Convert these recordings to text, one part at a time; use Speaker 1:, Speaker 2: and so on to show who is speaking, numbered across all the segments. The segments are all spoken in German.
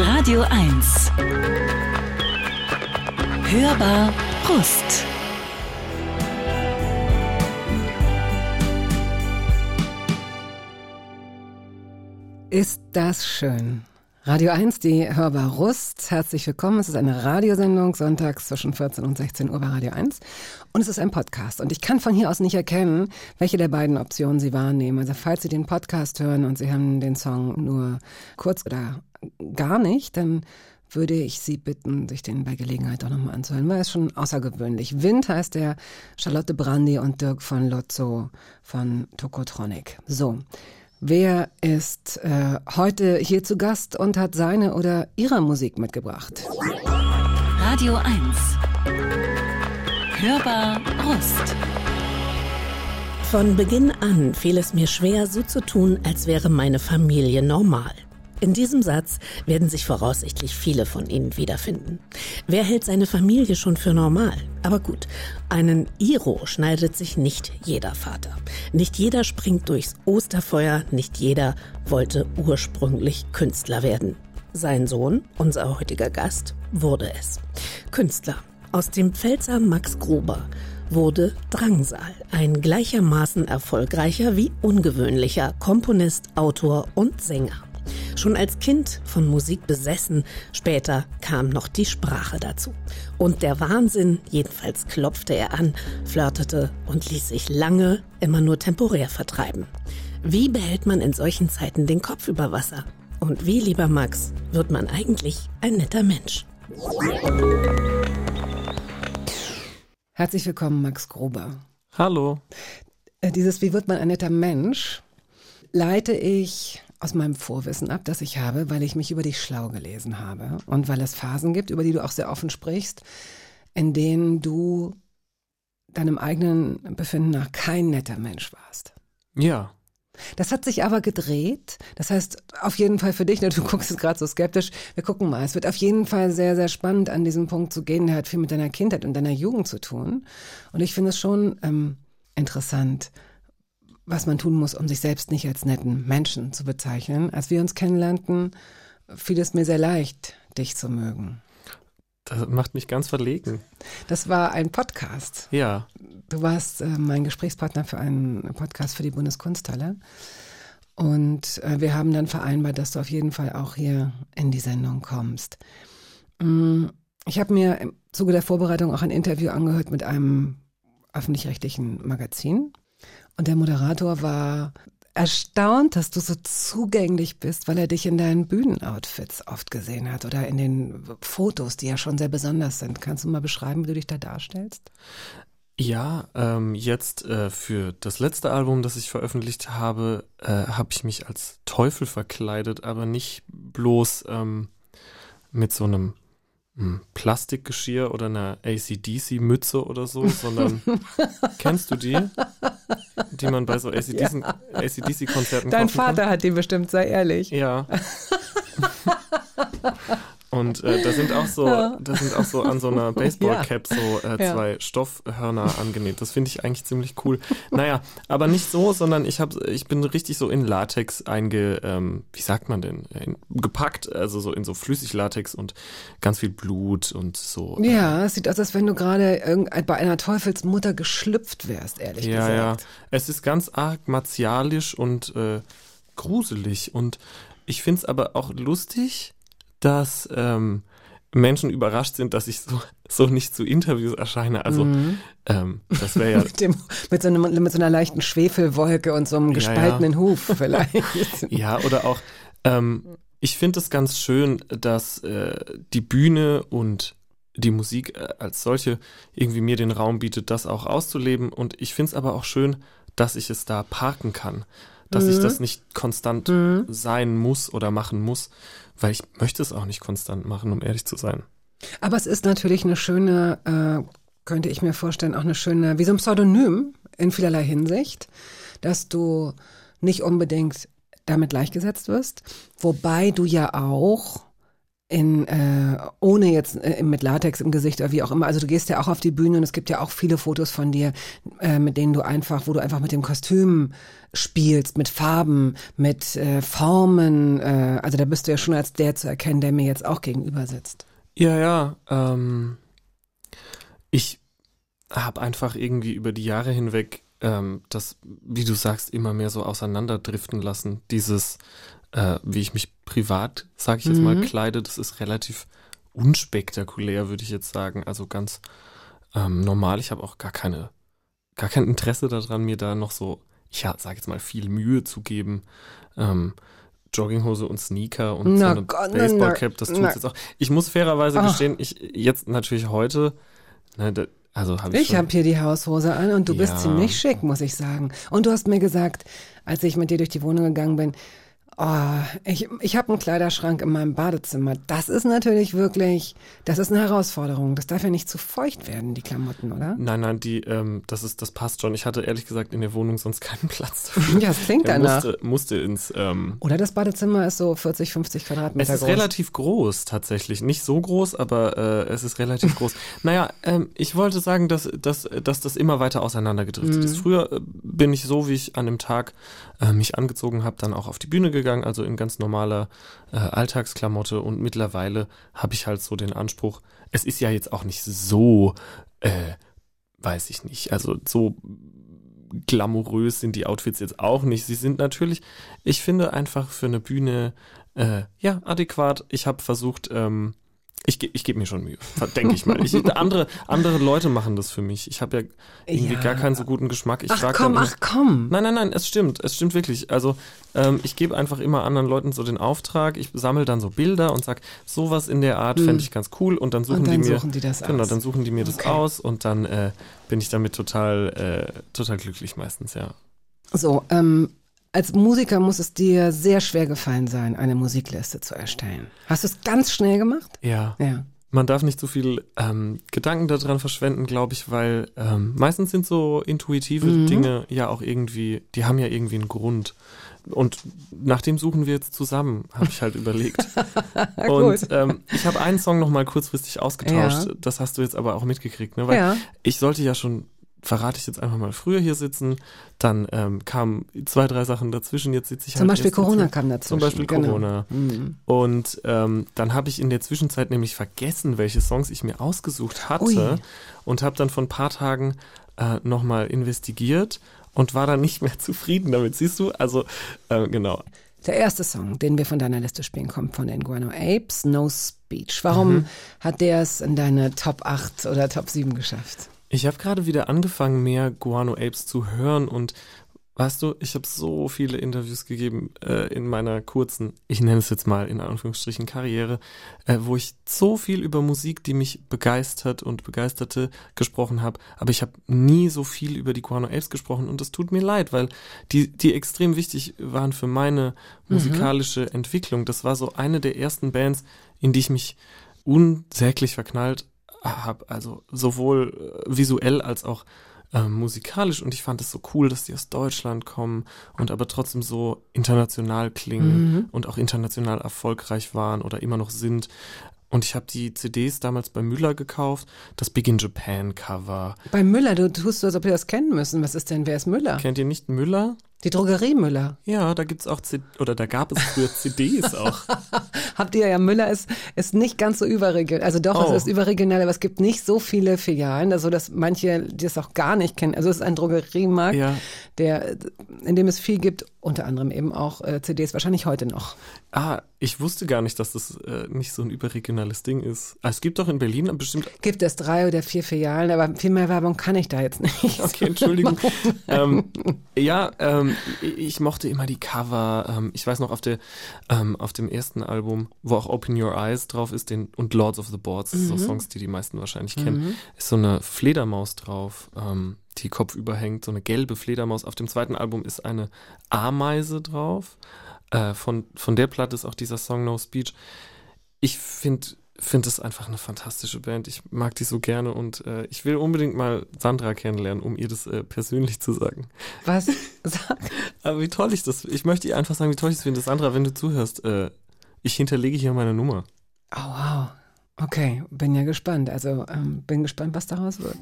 Speaker 1: Radio 1. Hörbar Brust.
Speaker 2: Ist das schön. Radio 1, die Hörbar Rust. Herzlich willkommen. Es ist eine Radiosendung, sonntags zwischen 14 und 16 Uhr bei Radio 1. Und es ist ein Podcast. Und ich kann von hier aus nicht erkennen, welche der beiden Optionen Sie wahrnehmen. Also falls Sie den Podcast hören und Sie haben den Song nur kurz oder gar nicht, dann würde ich Sie bitten, sich den bei Gelegenheit auch nochmal anzuhören, weil es schon außergewöhnlich. Wind heißt der Charlotte Brandy und Dirk von Lotzo von Tokotronic. So. Wer ist äh, heute hier zu Gast und hat seine oder ihre Musik mitgebracht?
Speaker 1: Radio 1. Hörbar Rust.
Speaker 3: Von Beginn an fiel es mir schwer, so zu tun, als wäre meine Familie normal. In diesem Satz werden sich voraussichtlich viele von Ihnen wiederfinden. Wer hält seine Familie schon für normal? Aber gut, einen Iro schneidet sich nicht jeder Vater. Nicht jeder springt durchs Osterfeuer, nicht jeder wollte ursprünglich Künstler werden. Sein Sohn, unser heutiger Gast, wurde es. Künstler. Aus dem Pfälzer Max Gruber wurde Drangsal, ein gleichermaßen erfolgreicher wie ungewöhnlicher Komponist, Autor und Sänger. Schon als Kind von Musik besessen, später kam noch die Sprache dazu. Und der Wahnsinn, jedenfalls klopfte er an, flirtete und ließ sich lange immer nur temporär vertreiben. Wie behält man in solchen Zeiten den Kopf über Wasser? Und wie, lieber Max, wird man eigentlich ein netter Mensch?
Speaker 2: Herzlich willkommen, Max Gruber.
Speaker 4: Hallo.
Speaker 2: Äh, dieses Wie wird man ein netter Mensch leite ich aus meinem Vorwissen ab, das ich habe, weil ich mich über dich schlau gelesen habe und weil es Phasen gibt, über die du auch sehr offen sprichst, in denen du deinem eigenen Befinden nach kein netter Mensch warst.
Speaker 4: Ja.
Speaker 2: Das hat sich aber gedreht. Das heißt, auf jeden Fall für dich, ne, du guckst jetzt gerade so skeptisch. Wir gucken mal. Es wird auf jeden Fall sehr, sehr spannend, an diesem Punkt zu gehen. Der hat viel mit deiner Kindheit und deiner Jugend zu tun. Und ich finde es schon ähm, interessant, was man tun muss, um sich selbst nicht als netten Menschen zu bezeichnen. Als wir uns kennenlernten, fiel es mir sehr leicht, dich zu mögen.
Speaker 4: Das macht mich ganz verlegen.
Speaker 2: Das war ein Podcast.
Speaker 4: Ja.
Speaker 2: Du warst äh, mein Gesprächspartner für einen Podcast für die Bundeskunsthalle. Und äh, wir haben dann vereinbart, dass du auf jeden Fall auch hier in die Sendung kommst. Mm, ich habe mir im Zuge der Vorbereitung auch ein Interview angehört mit einem öffentlich-rechtlichen Magazin. Und der Moderator war erstaunt, dass du so zugänglich bist, weil er dich in deinen Bühnenoutfits oft gesehen hat oder in den Fotos, die ja schon sehr besonders sind. Kannst du mal beschreiben, wie du dich da darstellst?
Speaker 4: Ja, ähm, jetzt äh, für das letzte Album, das ich veröffentlicht habe, äh, habe ich mich als Teufel verkleidet, aber nicht bloß ähm, mit so einem hm, Plastikgeschirr oder einer ACDC-Mütze oder so, sondern kennst du die? Die man bei so ACDC-Konzerten ja. ACDC
Speaker 2: Dein Vater kann? hat die bestimmt, sei ehrlich.
Speaker 4: Ja. Und äh, da sind auch so, da sind auch so an so einer Baseballcap so äh, zwei ja. Stoffhörner angenäht. Das finde ich eigentlich ziemlich cool. Naja, aber nicht so, sondern ich habe, ich bin richtig so in Latex einge, ähm, wie sagt man denn, in, gepackt, also so in so Flüssiglatex und ganz viel Blut und so.
Speaker 2: Äh, ja, es sieht aus, als wenn du gerade bei einer Teufelsmutter geschlüpft wärst, ehrlich
Speaker 4: ja,
Speaker 2: gesagt. Ja, ja.
Speaker 4: Es ist ganz arg martialisch und äh, gruselig und ich finde es aber auch lustig dass ähm, Menschen überrascht sind, dass ich so, so nicht zu Interviews erscheine. Also mhm. ähm, das wäre ja
Speaker 2: mit, dem, mit, so einem, mit so einer leichten Schwefelwolke und so einem gespaltenen ja, ja. Huf vielleicht.
Speaker 4: ja, oder auch ähm, ich finde es ganz schön, dass äh, die Bühne und die Musik äh, als solche irgendwie mir den Raum bietet, das auch auszuleben. Und ich finde es aber auch schön, dass ich es da parken kann. Dass mhm. ich das nicht konstant mhm. sein muss oder machen muss, weil ich möchte es auch nicht konstant machen, um ehrlich zu sein.
Speaker 2: Aber es ist natürlich eine schöne, äh, könnte ich mir vorstellen, auch eine schöne, wie so ein Pseudonym in vielerlei Hinsicht, dass du nicht unbedingt damit gleichgesetzt wirst, wobei du ja auch in äh, ohne jetzt äh, mit Latex im Gesicht oder wie auch immer. Also du gehst ja auch auf die Bühne und es gibt ja auch viele Fotos von dir, äh, mit denen du einfach, wo du einfach mit dem Kostüm spielst, mit Farben, mit äh, Formen. Äh, also da bist du ja schon als der zu erkennen, der mir jetzt auch gegenüber sitzt.
Speaker 4: Ja, ja. Ähm, ich habe einfach irgendwie über die Jahre hinweg ähm, das, wie du sagst, immer mehr so auseinanderdriften lassen. Dieses, äh, wie ich mich privat, sage ich jetzt mhm. mal, kleide, das ist relativ unspektakulär, würde ich jetzt sagen. Also ganz ähm, normal. Ich habe auch gar keine, gar kein Interesse daran, mir da noch so, ich ja, sage jetzt mal, viel Mühe zu geben. Ähm, Jogginghose und Sneaker und na, so eine Baseballcap, das tut jetzt auch. Ich muss fairerweise Ach. gestehen, ich jetzt natürlich heute, ne, da, also hab ich
Speaker 2: ich habe hier die Haushose an und du ja. bist ziemlich schick, muss ich sagen. Und du hast mir gesagt, als ich mit dir durch die Wohnung gegangen bin, Oh, ich, ich habe einen Kleiderschrank in meinem Badezimmer. Das ist natürlich wirklich, das ist eine Herausforderung. Das darf ja nicht zu feucht werden, die Klamotten, oder?
Speaker 4: Nein, nein, die, ähm, das ist, das passt schon. Ich hatte ehrlich gesagt in der Wohnung sonst keinen Platz dafür.
Speaker 2: Ja, es klingt danach.
Speaker 4: Musste, musste ins. Ähm,
Speaker 2: oder das Badezimmer ist so 40, 50 Quadratmeter
Speaker 4: groß. Es ist groß. relativ groß tatsächlich, nicht so groß, aber äh, es ist relativ groß. Naja, ähm, ich wollte sagen, dass, dass, dass das immer weiter auseinandergedriftet mhm. ist. Früher äh, bin ich so, wie ich an dem Tag äh, mich angezogen habe, dann auch auf die Bühne gegangen also in ganz normaler äh, Alltagsklamotte und mittlerweile habe ich halt so den Anspruch, es ist ja jetzt auch nicht so, äh, weiß ich nicht, also so glamourös sind die Outfits jetzt auch nicht. Sie sind natürlich, ich finde einfach für eine Bühne äh, ja adäquat. Ich habe versucht, ähm, ich, ich gebe mir schon Mühe, denke ich mal. Ich, andere, andere Leute machen das für mich. Ich habe ja irgendwie ja. gar keinen so guten Geschmack. Ich
Speaker 2: ach komm, ach komm.
Speaker 4: Nein, nein, nein, es stimmt. Es stimmt wirklich. Also ähm, ich gebe einfach immer anderen Leuten so den Auftrag. Ich sammle dann so Bilder und sag, sowas in der Art hm. fände ich ganz cool. Und dann suchen und dann die mir,
Speaker 2: suchen die das
Speaker 4: genau,
Speaker 2: aus.
Speaker 4: dann suchen die mir okay. das aus und dann äh, bin ich damit total, äh, total glücklich meistens, ja.
Speaker 2: So, ähm, als Musiker muss es dir sehr schwer gefallen sein, eine Musikliste zu erstellen. Hast du es ganz schnell gemacht?
Speaker 4: Ja. Ja. Man darf nicht so viel ähm, Gedanken daran verschwenden, glaube ich, weil ähm, meistens sind so intuitive mhm. Dinge ja auch irgendwie, die haben ja irgendwie einen Grund. Und nach dem suchen wir jetzt zusammen, habe ich halt überlegt. Und ähm, ich habe einen Song nochmal kurzfristig ausgetauscht. Ja. Das hast du jetzt aber auch mitgekriegt, ne? Weil ja. ich sollte ja schon verrate ich jetzt einfach mal früher hier sitzen. Dann ähm, kamen zwei, drei Sachen dazwischen. Jetzt sitze ich
Speaker 2: Zum halt Beispiel Corona dazu. kam dazwischen.
Speaker 4: Zum Beispiel genau. Corona. Mhm. Und ähm, dann habe ich in der Zwischenzeit nämlich vergessen, welche Songs ich mir ausgesucht hatte Ui. und habe dann vor ein paar Tagen äh, nochmal investigiert und war dann nicht mehr zufrieden damit. Siehst du? Also äh, genau.
Speaker 2: Der erste Song, den wir von deiner Liste spielen, kommt von den Guano Apes, No Speech. Warum mhm. hat der es in deine Top 8 oder Top 7 geschafft?
Speaker 4: Ich habe gerade wieder angefangen, mehr Guano Apes zu hören und weißt du, ich habe so viele Interviews gegeben äh, in meiner kurzen, ich nenne es jetzt mal in Anführungsstrichen Karriere, äh, wo ich so viel über Musik, die mich begeistert und begeisterte, gesprochen habe, aber ich habe nie so viel über die Guano Apes gesprochen und das tut mir leid, weil die die extrem wichtig waren für meine mhm. musikalische mhm. Entwicklung. Das war so eine der ersten Bands, in die ich mich unsäglich verknallt habe, also sowohl äh, visuell als auch äh, musikalisch und ich fand es so cool, dass die aus Deutschland kommen und aber trotzdem so international klingen mhm. und auch international erfolgreich waren oder immer noch sind. Und ich habe die CDs damals bei Müller gekauft, das Big in Japan Cover.
Speaker 2: Bei Müller, du tust so, als ob wir das kennen müssen. Was ist denn, wer ist Müller?
Speaker 4: Kennt ihr nicht Müller?
Speaker 2: Die Drogerie Müller.
Speaker 4: Ja, da gibt's auch C oder da gab es früher CDs auch.
Speaker 2: Habt ihr ja Müller ist ist nicht ganz so überregional, also doch, oh. es ist überregional, aber es gibt nicht so viele Filialen, also dass manche die das auch gar nicht kennen. Also es ist ein Drogeriemarkt, ja. der in dem es viel gibt, unter anderem eben auch äh, CDs wahrscheinlich heute noch.
Speaker 4: Ah, ich wusste gar nicht, dass das äh, nicht so ein überregionales Ding ist. Ah, es gibt doch in Berlin bestimmt.
Speaker 2: Gibt es drei oder vier Filialen, aber viel mehr Werbung kann ich da jetzt nicht.
Speaker 4: Okay, Entschuldigung. ähm, ja, ähm, ich mochte immer die Cover. Ähm, ich weiß noch auf der ähm, auf dem ersten Album, wo auch Open Your Eyes drauf ist, den und Lords of the Boards, mhm. so Songs, die die meisten wahrscheinlich kennen, mhm. ist so eine Fledermaus drauf. Ähm, die Kopf überhängt, so eine gelbe Fledermaus. Auf dem zweiten Album ist eine Ameise drauf. Äh, von, von der Platte ist auch dieser Song No Speech. Ich finde finde es einfach eine fantastische Band. Ich mag die so gerne und äh, ich will unbedingt mal Sandra kennenlernen, um ihr das äh, persönlich zu sagen.
Speaker 2: Was? Sag.
Speaker 4: Aber wie toll ich das, ich möchte ihr einfach sagen, wie toll ich es finde. Sandra, wenn du zuhörst, äh, ich hinterlege hier meine Nummer.
Speaker 2: Oh, wow. Okay, bin ja gespannt. Also ähm, bin gespannt, was daraus wird.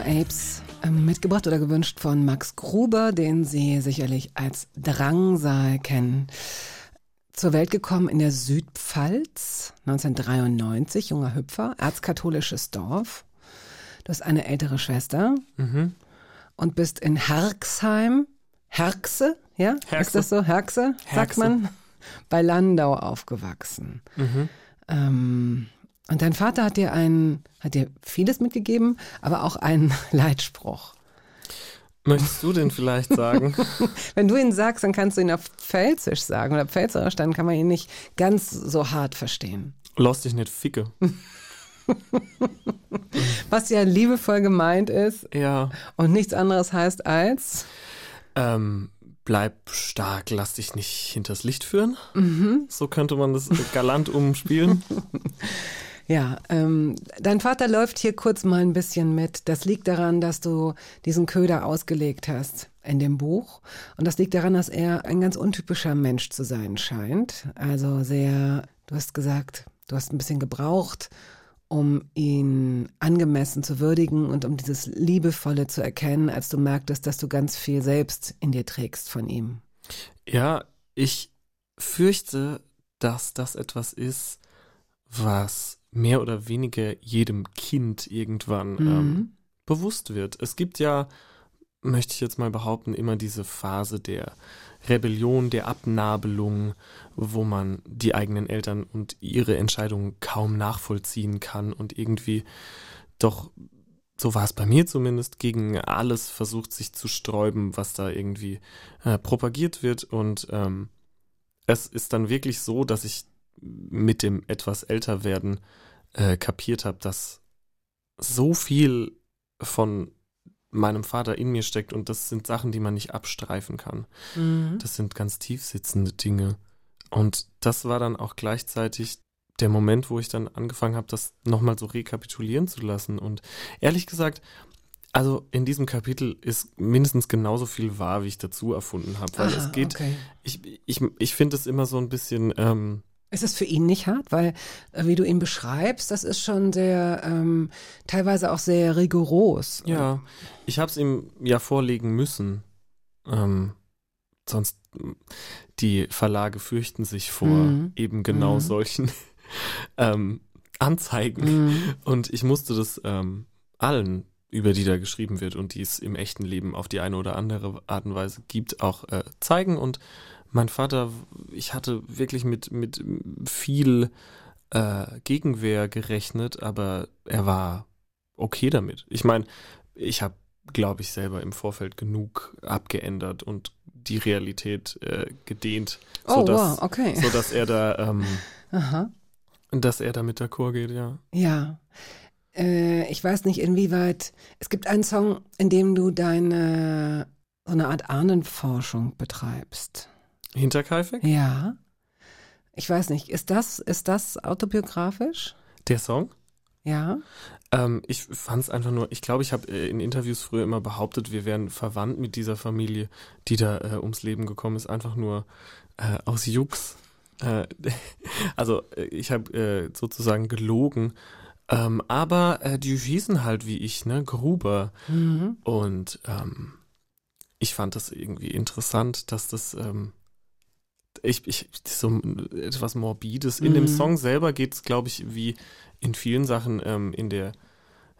Speaker 2: Apes ähm, mitgebracht oder gewünscht von Max Gruber, den Sie sicherlich als Drangsal kennen. Zur Welt gekommen in der Südpfalz 1993, junger Hüpfer, erzkatholisches Dorf. Du hast eine ältere Schwester
Speaker 4: Mhm.
Speaker 2: und bist in Herxheim, Herxe, ja? Ist
Speaker 4: Herxe.
Speaker 2: das so? Herxe, sagt
Speaker 4: Herxe.
Speaker 2: man, bei Landau aufgewachsen.
Speaker 4: Mhm.
Speaker 2: Ähm, und dein Vater hat dir ein, hat dir vieles mitgegeben, aber auch einen Leitspruch.
Speaker 4: Möchtest du den vielleicht sagen?
Speaker 2: Wenn du ihn sagst, dann kannst du ihn auf Pfälzisch sagen oder Pfälzerisch, dann kann man ihn nicht ganz so hart verstehen.
Speaker 4: Lass dich nicht ficke.
Speaker 2: Was ja liebevoll gemeint ist
Speaker 4: Ja.
Speaker 2: und nichts anderes heißt als,
Speaker 4: Ähm, bleib stark, lass dich nicht hinters Licht führen.
Speaker 2: Mhm.
Speaker 4: So könnte man das galant umspielen.
Speaker 2: Ja, ähm, dein Vater läuft hier kurz mal ein bisschen mit. Das liegt daran, dass du diesen Köder ausgelegt hast in dem Buch. Und das liegt daran, dass er ein ganz untypischer Mensch zu sein scheint. Also sehr, du hast gesagt, du hast ein bisschen gebraucht, um ihn angemessen zu würdigen und um dieses Liebevolle zu erkennen, als du merktest, dass du ganz viel selbst in dir trägst von ihm.
Speaker 4: Ja, ich fürchte, dass das etwas ist, was mehr oder weniger jedem Kind irgendwann ähm,
Speaker 2: Mhm.
Speaker 4: bewusst wird. Es gibt ja, möchte ich jetzt mal behaupten, immer diese Phase der Rebellion, der Abnabelung, wo man die eigenen Eltern und ihre Entscheidungen kaum nachvollziehen kann und irgendwie doch, so war es bei mir zumindest, gegen alles versucht sich zu sträuben, was da irgendwie äh, propagiert wird. Und ähm, es ist dann wirklich so, dass ich mit dem etwas älter werden äh, kapiert habe, dass so viel von meinem Vater in mir steckt und das sind Sachen, die man nicht abstreifen kann.
Speaker 2: Mhm.
Speaker 4: Das sind ganz tief sitzende Dinge. Und das war dann auch gleichzeitig der Moment, wo ich dann angefangen habe, das nochmal so rekapitulieren zu lassen. Und ehrlich gesagt, also in diesem Kapitel ist mindestens genauso viel wahr, wie ich dazu erfunden habe. Weil
Speaker 2: Aha,
Speaker 4: es geht,
Speaker 2: okay.
Speaker 4: ich, ich, ich finde es immer so ein bisschen, ähm,
Speaker 2: Ist es für ihn nicht hart? Weil, äh, wie du ihn beschreibst, das ist schon sehr, ähm, teilweise auch sehr rigoros.
Speaker 4: Ja, ich habe es ihm ja vorlegen müssen. Ähm, sonst die Verlage fürchten sich vor
Speaker 2: Mhm.
Speaker 4: eben genau
Speaker 2: Mhm.
Speaker 4: solchen ähm, Anzeigen.
Speaker 2: Mhm.
Speaker 4: Und ich musste das ähm, allen, über die da geschrieben wird und die es im echten Leben auf die eine oder andere Art und Weise gibt, auch äh, zeigen. Und mein Vater, ich hatte wirklich mit, mit viel äh, Gegenwehr gerechnet, aber er war okay damit. Ich meine, ich habe, glaube ich, selber im Vorfeld genug abgeändert und die Realität äh, gedehnt,
Speaker 2: Oh,
Speaker 4: sodass,
Speaker 2: wow, okay.
Speaker 4: sodass er da, ähm, dass er da mit d'accord geht, ja.
Speaker 2: Ja. Äh, ich weiß nicht, inwieweit. Es gibt einen Song, in dem du deine, so eine Art Ahnenforschung betreibst.
Speaker 4: Hinterkaifeck?
Speaker 2: Ja. Ich weiß nicht, ist das, ist das autobiografisch?
Speaker 4: Der Song?
Speaker 2: Ja.
Speaker 4: Ähm, ich fand es einfach nur, ich glaube, ich habe äh, in Interviews früher immer behauptet, wir wären verwandt mit dieser Familie, die da äh, ums Leben gekommen ist, einfach nur äh, aus Jux. Äh, also äh, ich habe äh, sozusagen gelogen. Ähm, aber die hießen halt wie ich, ne, Gruber.
Speaker 2: Mhm.
Speaker 4: Und ähm, ich fand das irgendwie interessant, dass das ähm, ich, ich so etwas Morbides. In dem
Speaker 2: Mhm.
Speaker 4: Song selber geht es, glaube ich, wie in vielen Sachen ähm, in der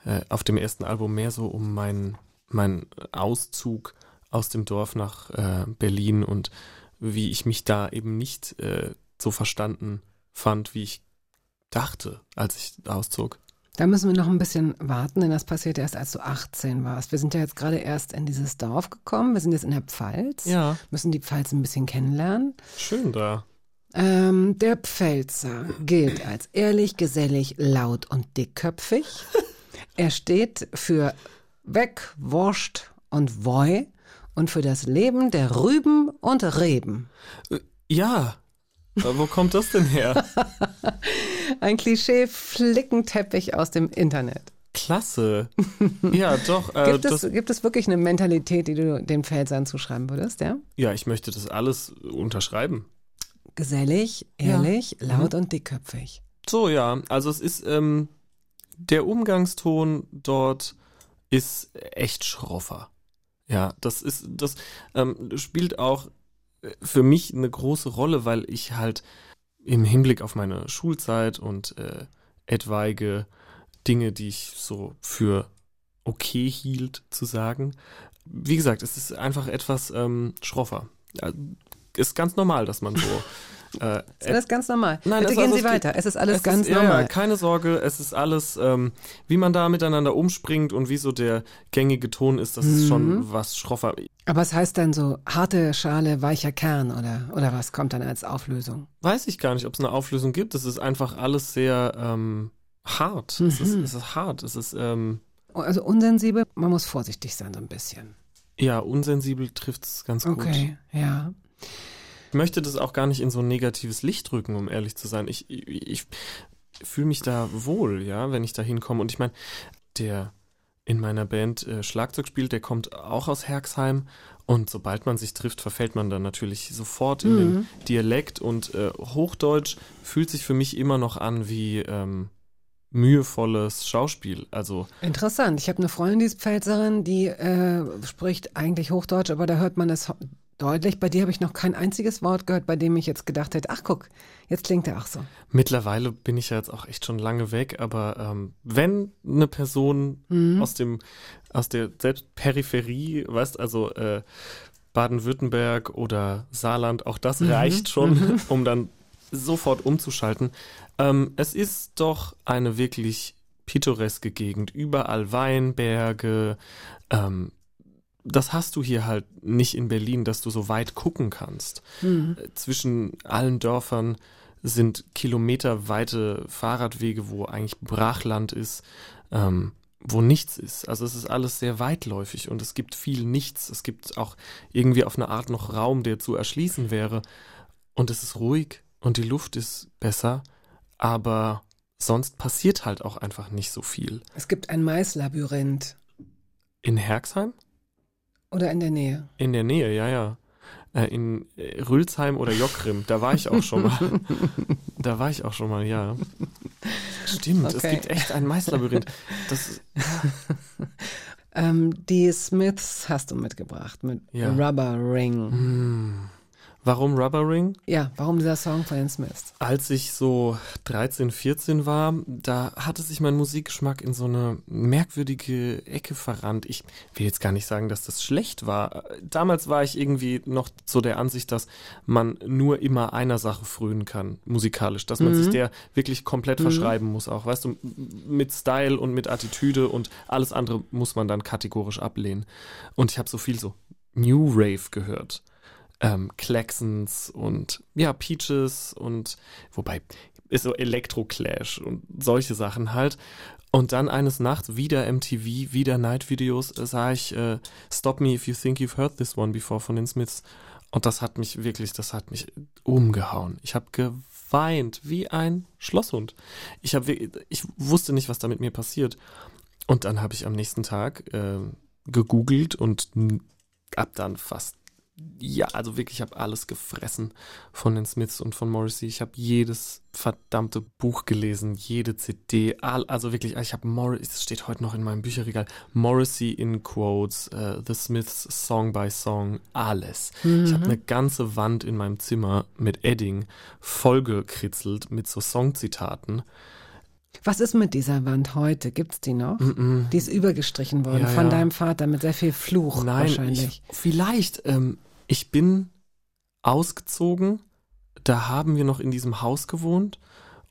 Speaker 4: äh, auf dem ersten Album mehr so um meinen meinen Auszug aus dem Dorf nach äh, Berlin und wie ich mich da eben nicht äh, so verstanden fand, wie ich dachte, als ich auszog.
Speaker 2: Da müssen wir noch ein bisschen warten, denn das passiert erst, als du 18 warst. Wir sind ja jetzt gerade erst in dieses Dorf gekommen. Wir sind jetzt in der Pfalz.
Speaker 4: Ja.
Speaker 2: Müssen die Pfalz ein bisschen kennenlernen.
Speaker 4: Schön da.
Speaker 2: Ähm, der Pfälzer gilt als ehrlich, gesellig, laut und dickköpfig. Er steht für Weg, Wurst und Woi und für das Leben der Rüben und Reben.
Speaker 4: Ja. Aber wo kommt das denn her?
Speaker 2: Ein Klischee-Flickenteppich aus dem Internet.
Speaker 4: Klasse. Ja, doch. Äh,
Speaker 2: Gibt, es, gibt es wirklich eine Mentalität, die du den Pfälzern zuschreiben würdest, ja?
Speaker 4: ja, ich möchte das alles unterschreiben.
Speaker 2: Gesellig, ehrlich, laut und dickköpfig.
Speaker 4: So, ja. Also es ist, ähm, der Umgangston dort ist echt schroffer. Ja, das ist, das ähm, spielt auch für mich eine große Rolle, weil ich halt im Hinblick auf meine Schulzeit und äh, etwaige Dinge, die ich so für okay hielt zu sagen, wie gesagt, es ist einfach etwas ähm, schroffer. Ja, ist ganz normal, dass man so äh,
Speaker 2: Ist alles ganz normal.
Speaker 4: Nein,
Speaker 2: Bitte gehen
Speaker 4: also
Speaker 2: Sie weiter. Es ist alles
Speaker 4: es
Speaker 2: ganz
Speaker 4: ist,
Speaker 2: normal.
Speaker 4: Ja, keine Sorge, es ist alles, ähm, wie man da miteinander umspringt und wie so der gängige Ton ist, das ist
Speaker 2: Mhm.
Speaker 4: schon was schroffer.
Speaker 2: Aber es heißt dann so harte Schale, weicher Kern oder, oder was kommt dann als Auflösung?
Speaker 4: Weiß ich gar nicht, ob es eine Auflösung gibt. Es ist einfach alles sehr ähm, hart. Es, ist,
Speaker 2: Mhm.
Speaker 4: es ist hart. Es ist, ähm,
Speaker 2: Also unsensibel, man muss vorsichtig sein so ein bisschen.
Speaker 4: ja, unsensibel trifft es ganz gut.
Speaker 2: Okay, ja.
Speaker 4: Ich möchte das auch gar nicht in so ein negatives Licht rücken, um ehrlich zu sein. Ich, ich, ich fühle mich da wohl, ja, wenn ich da hinkomme. Und ich meine, der in meiner Band äh, Schlagzeug spielt, der kommt auch aus Herxheim. Und sobald man sich trifft, verfällt man dann natürlich sofort in den Dialekt. Und äh, Hochdeutsch fühlt sich für mich immer noch an wie ähm, mühevolles Schauspiel. Also
Speaker 2: Interessant. Ich habe eine Freundin, die ist Pfälzerin, die äh, spricht eigentlich Hochdeutsch, aber da hört man es ho- deutlich. Bei dir habe ich noch kein einziges Wort gehört, bei dem ich jetzt gedacht hätte, ach guck, jetzt klingt er auch so.
Speaker 4: Mittlerweile bin ich ja jetzt auch echt schon lange weg, aber ähm, wenn eine Person
Speaker 2: Mhm.
Speaker 4: aus dem aus der selbst Peripherie, weißt also äh, Baden-Württemberg oder Saarland, auch das
Speaker 2: Mhm.
Speaker 4: reicht schon, um dann sofort umzuschalten. Ähm, es ist doch eine wirklich pittoreske Gegend, überall Weinberge. Ähm, das hast du hier halt nicht in Berlin, dass du so weit gucken kannst
Speaker 2: Mhm.
Speaker 4: zwischen allen Dörfern sind kilometerweite Fahrradwege, wo eigentlich Brachland ist, ähm, wo nichts ist. Also es ist alles sehr weitläufig und es gibt viel Nichts. Es gibt auch irgendwie auf eine Art noch Raum, der zu erschließen wäre. Und es ist ruhig und die Luft ist besser, aber sonst passiert halt auch einfach nicht so viel.
Speaker 2: Es gibt ein Maislabyrinth
Speaker 4: In Herxheim?
Speaker 2: Oder in der Nähe.
Speaker 4: In der Nähe, ja, ja. Äh, In äh, Rülsheim oder Jockrim, da war ich auch schon mal. da war ich auch schon mal, ja. Stimmt, es
Speaker 2: Okay.
Speaker 4: gibt echt ein Maislabyrinth. Das,
Speaker 2: Ähm, die Smiths hast du mitgebracht mit
Speaker 4: Ja.
Speaker 2: Rubber Ring.
Speaker 4: hm. Warum Rubber Ring?
Speaker 2: Ja, warum dieser Song von den Smiths?
Speaker 4: Als ich so 13, 14 war, da hatte sich mein Musikgeschmack in so eine merkwürdige Ecke verrannt. Ich will jetzt gar nicht sagen, dass das schlecht war. Damals war ich irgendwie noch so der Ansicht, dass man nur immer einer Sache frönen kann, musikalisch. Dass man
Speaker 2: Mhm.
Speaker 4: sich der wirklich komplett verschreiben muss auch. Weißt du, mit Style und mit Attitüde und alles andere muss man dann kategorisch ablehnen. Und ich habe so viel so New Rave gehört ähm, Claxons und ja, Peaches und wobei ist so Electro-Clash und solche Sachen halt. Und dann eines Nachts wieder MTV, wieder Night-Videos, äh, sah ich äh, Stop Me If You Think You've Heard This One Before von den Smiths. Und das hat mich wirklich, das hat mich umgehauen. Ich habe geweint wie ein Schlosshund. Ich, hab, ich wusste nicht, was da mit mir passiert. Und dann habe ich am nächsten Tag äh, gegoogelt und ab dann fast ja, also wirklich, ich habe alles gefressen von den Smiths und von Morrissey. Ich habe jedes verdammte Buch gelesen, jede CD, all, also wirklich, ich habe Morrissey, es steht heute noch in meinem Bücherregal, Morrissey in Quotes, äh, The Smiths Song by Song, alles. Ich habe eine ganze Wand in meinem Zimmer mit Edding vollgekritzelt mit so Songzitaten.
Speaker 2: Was ist mit dieser Wand heute? Gibt's die noch?
Speaker 4: Mm-mm.
Speaker 2: Die ist übergestrichen worden
Speaker 4: Ja,
Speaker 2: von
Speaker 4: ja.
Speaker 2: deinem Vater mit sehr viel Fluch
Speaker 4: Nein,
Speaker 2: wahrscheinlich.
Speaker 4: Ich, vielleicht. Ähm, ich bin ausgezogen. Da haben wir noch in diesem Haus gewohnt.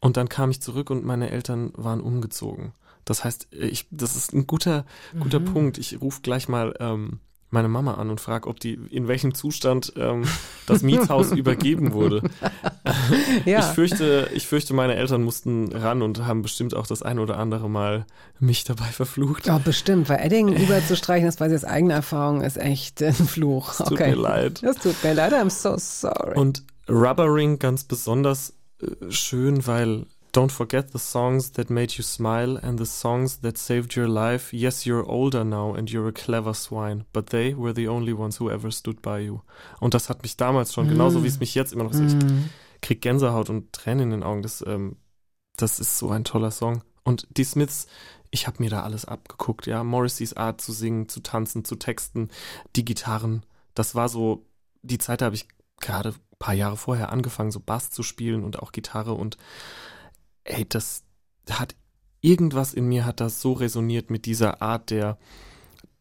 Speaker 4: Und dann kam ich zurück und meine Eltern waren umgezogen. Das heißt, ich, das ist ein guter, guter Punkt. Ich rufe gleich mal ähm, meine Mama an und frage, ob die in welchem Zustand ähm, das Mietshaus übergeben wurde.
Speaker 2: Ja.
Speaker 4: Ich fürchte, ich fürchte, meine Eltern mussten ran und haben bestimmt auch das ein oder andere Mal mich dabei verflucht.
Speaker 2: Ja, bestimmt, weil Edding überzustreichen, das weiß ich aus eigener Erfahrung, ist echt ein Fluch.
Speaker 4: tut mir leid.
Speaker 2: Das tut mir leid, I'm so sorry.
Speaker 4: Und Rubber Ring ganz besonders äh, schön, weil Don't forget the songs that made you smile and the songs that saved your life. Yes, you're older now and you're a clever swine, but they were the only ones who ever stood by you. Und das hat mich damals schon, genauso wie es mich jetzt immer noch so, ich krieg Gänsehaut und Tränen in den Augen. Das, ähm, das ist so ein toller Song. Und die Smiths, ich habe mir da alles abgeguckt, ja. Morrisseys Art zu singen, zu tanzen, zu texten, die Gitarren. Das war so, die Zeit, da habe ich gerade ein paar Jahre vorher angefangen, so Bass zu spielen und auch Gitarre und ey, das hat irgendwas in mir hat das so resoniert mit dieser Art der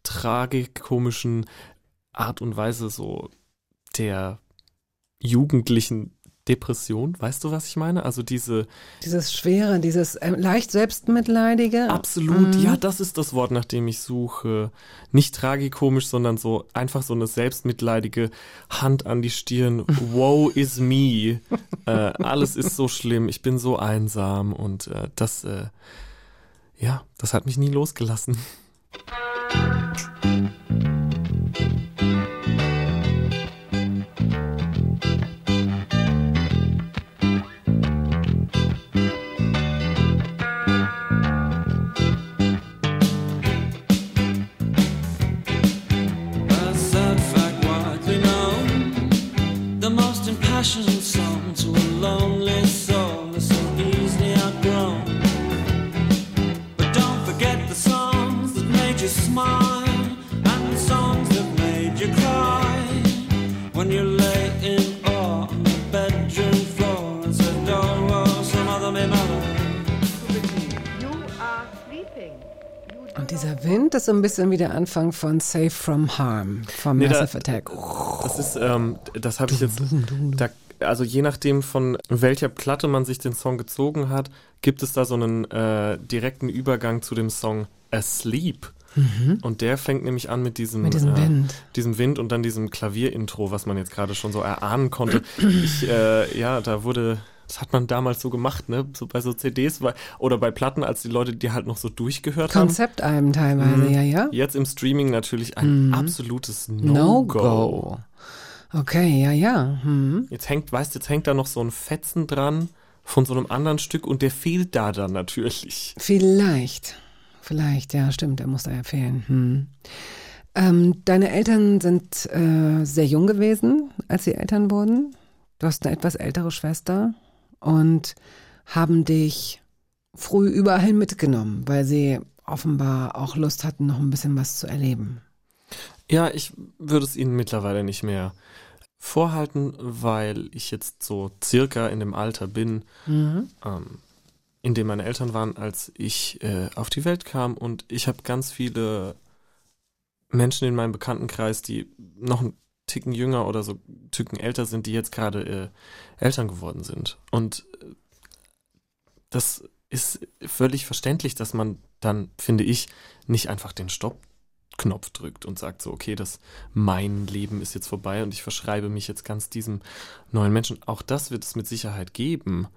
Speaker 4: tragikomischen Art und Weise so der jugendlichen Depression, weißt du, was ich meine? Also diese
Speaker 2: Dieses Schwere, dieses ähm, leicht Selbstmitleidige.
Speaker 4: absolut,
Speaker 2: Mhm.
Speaker 4: ja, das ist das Wort, nach dem ich suche. Nicht tragikomisch, sondern so einfach so eine selbstmitleidige Hand an die Stirn. Woe is me. äh, alles ist so schlimm. Ich bin so einsam und äh, das, äh, ja, das hat mich nie losgelassen.
Speaker 2: Und dieser Wind ist so ein bisschen wie der Anfang von Safe from Harm, vom
Speaker 4: Nee, da-
Speaker 2: Massive Attack.
Speaker 4: Das ist, ähm, das habe ich jetzt, da, also je nachdem von welcher Platte man sich den Song gezogen hat, gibt es da so einen äh, direkten Übergang zu dem Song Asleep. Und der fängt nämlich an mit diesem,
Speaker 2: Mhm. Mit diesem
Speaker 4: äh,
Speaker 2: Wind.
Speaker 4: diesem Wind und dann diesem Klavierintro, was man jetzt gerade schon so erahnen konnte. Ich, äh, ja, da wurde, das hat man damals so gemacht, ne? So bei so CDs war, oder bei Platten, als die Leute die halt noch so durchgehört haben.
Speaker 2: Konzeptalben teilweise,
Speaker 4: Mhm.
Speaker 2: ja, ja.
Speaker 4: Jetzt im Streaming natürlich ein absolutes No-Go.
Speaker 2: No-Go. Okay, ja, ja. Hm.
Speaker 4: Jetzt hängt, weißt jetzt hängt da noch so ein Fetzen dran von so einem anderen Stück und der fehlt da dann natürlich.
Speaker 2: Vielleicht. Vielleicht, ja, stimmt, der muss da ja fehlen. Hm. Ähm, deine Eltern sind äh, sehr jung gewesen, als sie Eltern wurden. Du hast eine etwas ältere Schwester und haben dich früh überall mitgenommen, weil sie offenbar auch Lust hatten, noch ein bisschen was zu erleben.
Speaker 4: Ja, ich würde es ihnen mittlerweile nicht mehr vorhalten, weil ich jetzt so circa in dem Alter bin,
Speaker 2: Mhm.
Speaker 4: ähm, in dem meine Eltern waren, als ich äh, auf die Welt kam und ich habe ganz viele Menschen in meinem Bekanntenkreis, die noch einen Ticken jünger oder so Ticken älter sind, die jetzt gerade äh, Eltern geworden sind. Und äh, das ist völlig verständlich, dass man dann, finde ich, nicht einfach den Stoppknopf drückt und sagt so, okay, das mein Leben ist jetzt vorbei und ich verschreibe mich jetzt ganz diesem neuen Menschen. Auch das wird es mit Sicherheit geben.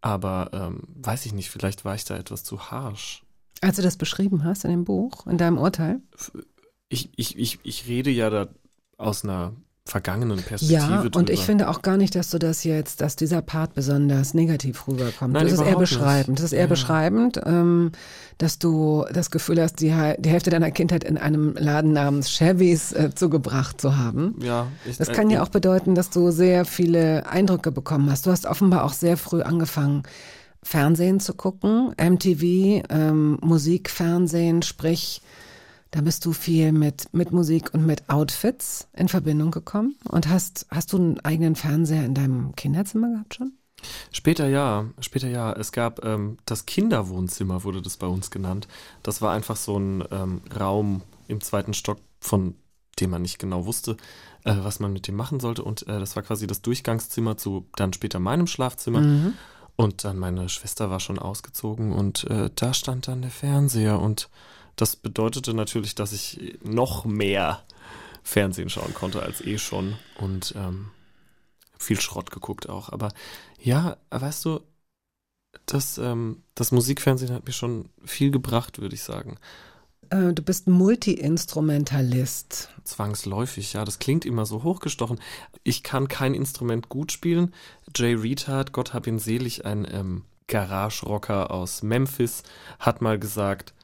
Speaker 4: Aber ähm, weiß ich nicht, vielleicht war ich da etwas zu harsch.
Speaker 2: Als du das beschrieben hast in dem Buch, in deinem Urteil.
Speaker 4: Ich, ich, ich, ich rede ja da aus einer vergangenen Perspektive
Speaker 2: Ja,
Speaker 4: drüber.
Speaker 2: und ich finde auch gar nicht, dass du das jetzt, dass dieser Part besonders negativ rüberkommt.
Speaker 4: Nein,
Speaker 2: das ist eher
Speaker 4: überhaupt nicht.
Speaker 2: beschreibend. Das ist eher beschreibend, ähm, dass du das Gefühl hast, die, die Hälfte deiner Kindheit in einem Laden namens Chevys äh, zugebracht zu haben.
Speaker 4: ja, ich,
Speaker 2: Das
Speaker 4: äh,
Speaker 2: kann ja auch bedeuten, dass du sehr viele Eindrücke bekommen hast. Du hast offenbar auch sehr früh angefangen, Fernsehen zu gucken, MTV, ähm, Musik, Fernsehen, sprich, da bist du viel mit, mit Musik und mit Outfits in Verbindung gekommen. Und hast, hast du einen eigenen Fernseher in deinem Kinderzimmer gehabt schon?
Speaker 4: Später ja, später ja. Es gab ähm, das Kinderwohnzimmer, wurde das bei uns genannt. Das war einfach so ein ähm, Raum im zweiten Stock, von dem man nicht genau wusste, äh, was man mit dem machen sollte. Und äh, das war quasi das Durchgangszimmer zu dann später meinem Schlafzimmer. Und dann meine Schwester war schon ausgezogen und äh, da stand dann der Fernseher und das bedeutete natürlich, dass ich noch mehr Fernsehen schauen konnte als eh schon und ähm, viel Schrott geguckt auch. Aber ja, weißt du, das, ähm, das Musikfernsehen hat mir schon viel gebracht, würde ich sagen.
Speaker 2: Äh, du bist Multi-Instrumentalist.
Speaker 4: Zwangsläufig, ja, das klingt immer so hochgestochen. Ich kann kein Instrument gut spielen. Jay Retard, Gott hab ihn selig, ein ähm, Garage-Rocker aus Memphis, hat mal gesagt,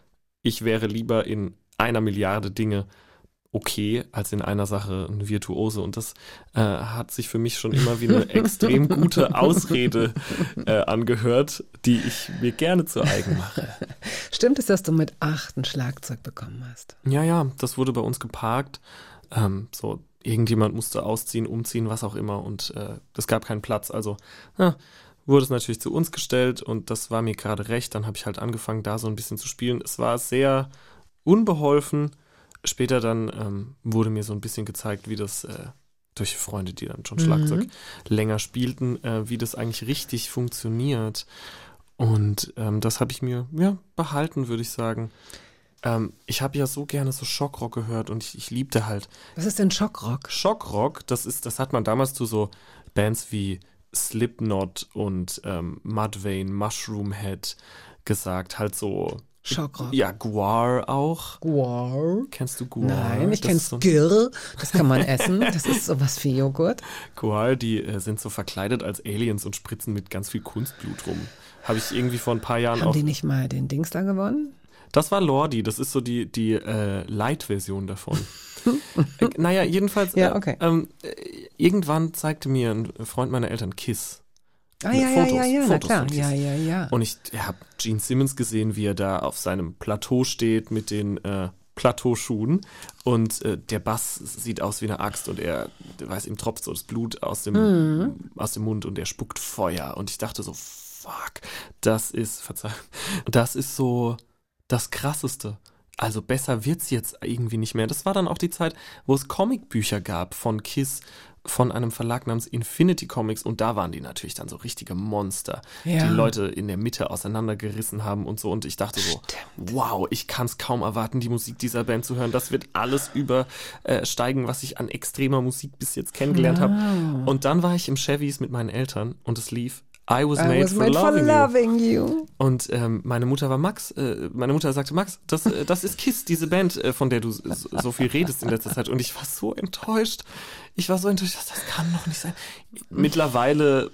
Speaker 4: ich wäre lieber in einer Milliarde Dinge okay, als in einer Sache ein Virtuose. Und das äh, hat sich für mich schon immer wie eine extrem gute Ausrede äh, angehört, die ich mir gerne zu eigen mache.
Speaker 2: Stimmt es, dass du mit acht ein Schlagzeug bekommen hast?
Speaker 4: Ja, ja, das wurde bei uns geparkt. Ähm, so, irgendjemand musste ausziehen, umziehen, was auch immer. Und äh, es gab keinen Platz. Also ja, wurde es natürlich zu uns gestellt und das war mir gerade recht. Dann habe ich halt angefangen, da so ein bisschen zu spielen. Es war sehr unbeholfen. Später dann ähm, wurde mir so ein bisschen gezeigt, wie das äh, durch Freunde, die dann schon Schlagzeug länger spielten, äh, wie das eigentlich richtig funktioniert. Und ähm, das habe ich mir ja behalten, würde ich sagen. Ähm, ich habe ja so gerne so Schockrock gehört und ich, ich liebte halt
Speaker 2: Was ist denn Schockrock?
Speaker 4: Schockrock. Das ist, das hat man damals zu so Bands wie Slipknot und ähm, Mudvayne, Mushroom Head gesagt. Halt so
Speaker 2: Schockrock.
Speaker 4: ja Guar auch.
Speaker 2: Guar.
Speaker 4: Kennst du Guar?
Speaker 2: Nein, ich
Speaker 4: Das
Speaker 2: kenne
Speaker 4: ist so-.
Speaker 2: Das kann man essen. Das ist sowas wie Joghurt.
Speaker 4: Guar, die äh, sind so verkleidet als Aliens und spritzen mit ganz viel Kunstblut rum. Habe ich irgendwie vor ein paar Jahren
Speaker 2: Haben
Speaker 4: auch.
Speaker 2: die nicht mal den Dings da gewonnen?
Speaker 4: Das war Lordi, das ist so die, die äh, Light-Version davon. äh, naja, jedenfalls,
Speaker 2: Ja,
Speaker 4: äh,
Speaker 2: okay.
Speaker 4: ähm, äh, irgendwann zeigte mir ein Freund meiner Eltern Kiss.
Speaker 2: Ah, ja, ja,
Speaker 4: Fotos,
Speaker 2: ja, ja, na
Speaker 4: Fotos
Speaker 2: klar. Ja, ja, ja.
Speaker 4: Und ich habe Gene Simmons gesehen, wie er da auf seinem Plateau steht mit den äh, Plateauschuhen und äh, der Bass sieht aus wie eine Axt und er, weiß, ihm tropft so das Blut aus dem,
Speaker 2: Mhm.
Speaker 4: aus dem Mund und er spuckt Feuer und ich dachte so, fuck, das ist, verzeih, das ist so das Krasseste. Also besser wird's jetzt irgendwie nicht mehr. Das war dann auch die Zeit, wo es Comicbücher gab von Kiss, von einem Verlag namens Infinity Comics und da waren die natürlich dann so richtige Monster,
Speaker 2: Ja.
Speaker 4: die Leute in der Mitte auseinandergerissen haben und so und ich dachte so, wow, ich kann es kaum erwarten, die Musik dieser Band zu hören. Das wird alles übersteigen, was ich an extremer Musik bis jetzt kennengelernt habe. Und dann war ich im Chevys mit meinen Eltern und es lief I was,
Speaker 2: I
Speaker 4: made,
Speaker 2: was
Speaker 4: for,
Speaker 2: made for
Speaker 4: loving you.
Speaker 2: loving you.
Speaker 4: Und ähm, meine Mutter war Max, äh, meine Mutter sagte, Max, das, äh, das ist Kiss, diese Band, äh, von der du so, so viel redest in letzter Zeit. Und ich war so enttäuscht. Ich war so enttäuscht, das kann doch nicht sein. Mittlerweile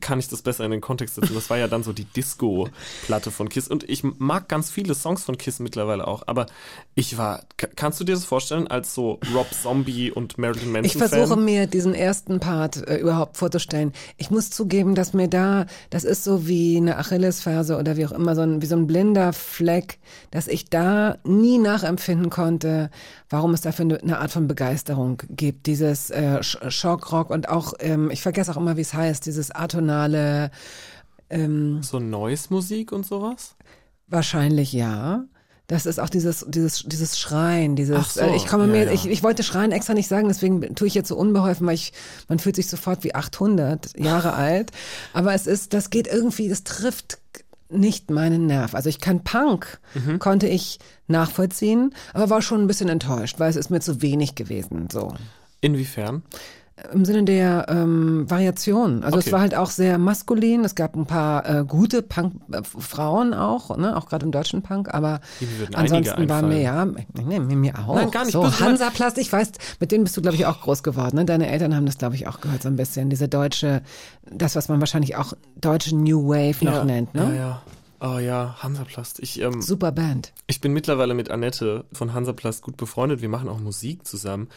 Speaker 4: kann ich das besser in den Kontext setzen. Das war ja dann so die Disco-Platte von Kiss. Und ich mag ganz viele Songs von Kiss mittlerweile auch. Aber ich war, ka- kannst du dir das vorstellen, als so Rob Zombie und Marilyn Manson
Speaker 2: Ich versuche
Speaker 4: Fan?
Speaker 2: mir diesen ersten Part äh, überhaupt vorzustellen. Ich muss zugeben, dass mir da, das ist so wie eine Achillesferse oder wie auch immer, so ein, wie so ein blinder Fleck, dass ich da nie nachempfinden konnte, warum es dafür eine, Art von Begeisterung gibt. Dieses äh, Sch- Schockrock und auch, ähm, ich vergesse auch immer, wie es heißt, dieses atonale, ähm,
Speaker 4: So Noise-Musik und sowas?
Speaker 2: Wahrscheinlich ja. Das ist auch dieses, dieses, dieses Schreien, dieses,
Speaker 4: so,
Speaker 2: äh, ich komme
Speaker 4: ja,
Speaker 2: mir,
Speaker 4: ja.
Speaker 2: ich, ich wollte Schreien extra nicht sagen, deswegen tue ich jetzt so unbeholfen, weil ich, man fühlt sich sofort wie 800 Jahre alt. Aber es ist, das geht irgendwie, das trifft nicht meinen Nerv. Also ich kann Punk,
Speaker 4: Mhm.
Speaker 2: konnte ich nachvollziehen, aber war schon ein bisschen enttäuscht, weil es ist mir zu wenig gewesen, so.
Speaker 4: Inwiefern?
Speaker 2: Im Sinne der ähm, Variation. Also
Speaker 4: Okay.
Speaker 2: es war halt auch sehr maskulin. Es gab ein paar äh, gute Punk-Frauen auch, ne? auch gerade im deutschen Punk, aber ansonsten war mir ja, nee, mir, mir auch.
Speaker 4: Nein, gar nicht
Speaker 2: So. Hansaplast, ich weiß, mit denen bist du, glaube ich, auch groß geworden. Ne? Deine Eltern haben das, glaube ich, auch gehört, so ein bisschen. Diese deutsche, das, was man wahrscheinlich auch deutsche New Wave noch
Speaker 4: ja,
Speaker 2: nennt. Ne?
Speaker 4: Ja, ja. Oh ja, Hansaplast. Ich, ähm,
Speaker 2: Super Band.
Speaker 4: Ich bin mittlerweile mit Annette von Hansaplast gut befreundet. Wir machen auch Musik zusammen.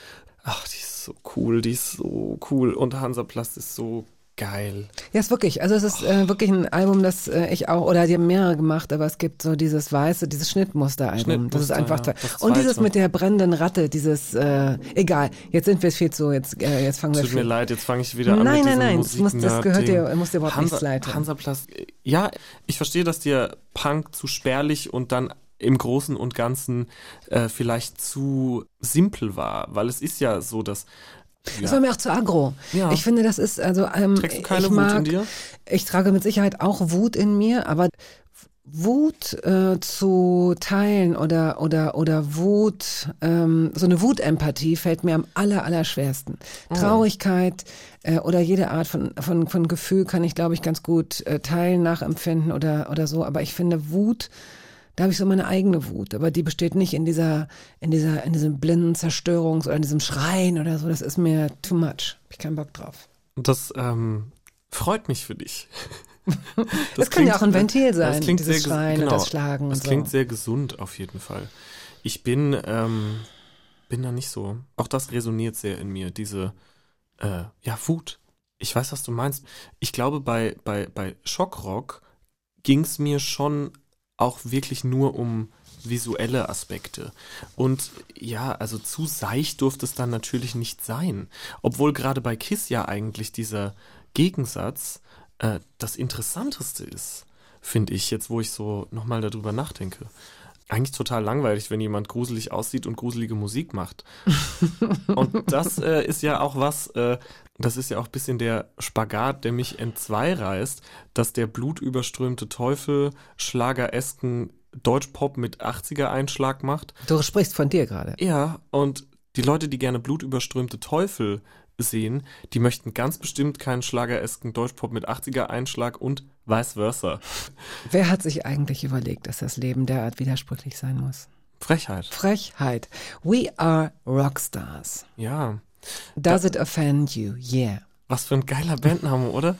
Speaker 4: Ach, die ist so cool, die ist so cool. Und Hansaplast ist so geil.
Speaker 2: Ja, ist wirklich. Also es ist äh, wirklich ein Album, das äh, ich auch, oder die haben mehrere gemacht, aber es gibt so dieses weiße, dieses Schnittmuster-Album. das ist
Speaker 4: Schnittmuster,
Speaker 2: einfach
Speaker 4: ja,
Speaker 2: toll.
Speaker 4: das
Speaker 2: Und dieses mit der brennenden Ratte, dieses, äh, egal, jetzt sind wir viel zu, jetzt, äh, jetzt fangen wir
Speaker 4: Tut mir leid, jetzt fange ich wieder an
Speaker 2: Nein,
Speaker 4: mit
Speaker 2: nein, nein, das muss- das gehört dir- muss dir überhaupt nichts leid.
Speaker 4: Hansaplast, äh, ja, ich verstehe, dass dir Punk zu spärlich und dann im Großen und Ganzen äh, vielleicht zu simpel war, weil es ist ja so, dass
Speaker 2: Das
Speaker 4: Ja.
Speaker 2: war mir auch zu aggro.
Speaker 4: Ja.
Speaker 2: Ich finde, das ist also. Ähm,
Speaker 4: Trägst du keine
Speaker 2: ich
Speaker 4: Wut
Speaker 2: mag,
Speaker 4: in dir?
Speaker 2: Ich trage mit Sicherheit auch Wut in mir, aber Wut äh, zu teilen oder oder oder Wut, ähm, so eine Wutempathie fällt mir am aller aller schwersten. Traurigkeit äh, oder jede Art von von von Gefühl kann ich glaube ich ganz gut äh, teilen, nachempfinden oder oder so. Aber ich finde Wut da habe ich so meine eigene Wut, aber die besteht nicht in dieser, in dieser, in diesem blinden Zerstörungs- oder in diesem Schreien oder so. Das ist mir too much. Hab ich keinen Bock drauf.
Speaker 4: Das ähm, freut mich für dich.
Speaker 2: Das, kann ja auch ein Ventil sein,
Speaker 4: das klingt
Speaker 2: dieses
Speaker 4: sehr
Speaker 2: Schreien
Speaker 4: genau,
Speaker 2: und das Schlagen
Speaker 4: Das
Speaker 2: und
Speaker 4: klingt
Speaker 2: so.
Speaker 4: sehr gesund auf jeden Fall. Ich bin, ähm, bin da nicht so. Auch das resoniert sehr in mir, diese, äh, ja, Wut. Ich weiß, was du meinst. Ich glaube, bei, bei, bei Schockrock ging es mir schon auch wirklich nur um visuelle Aspekte. Und ja, also zu seicht durfte es dann natürlich nicht sein. Obwohl gerade bei Kiss ja eigentlich dieser Gegensatz äh, das Interessanteste ist, finde ich, jetzt wo ich so nochmal darüber nachdenke. Eigentlich total langweilig, wenn jemand gruselig aussieht und gruselige Musik macht. und das äh, ist ja auch was, äh, das ist ja auch ein bisschen der Spagat, der mich entzwei reißt, dass der blutüberströmte Teufel schlageresken Deutschpop mit 80er-Einschlag macht.
Speaker 2: Du sprichst von dir gerade.
Speaker 4: Ja, und die Leute, die gerne blutüberströmte Teufel sehen, die möchten ganz bestimmt keinen schlageresken Deutschpop mit 80er-Einschlag und vice versa.
Speaker 2: Wer hat sich eigentlich überlegt, dass das Leben derart widersprüchlich sein muss?
Speaker 4: Frechheit.
Speaker 2: Frechheit. We are Rockstars.
Speaker 4: Ja.
Speaker 2: Does it offend you? Yeah.
Speaker 4: Was für ein geiler Bandname, oder?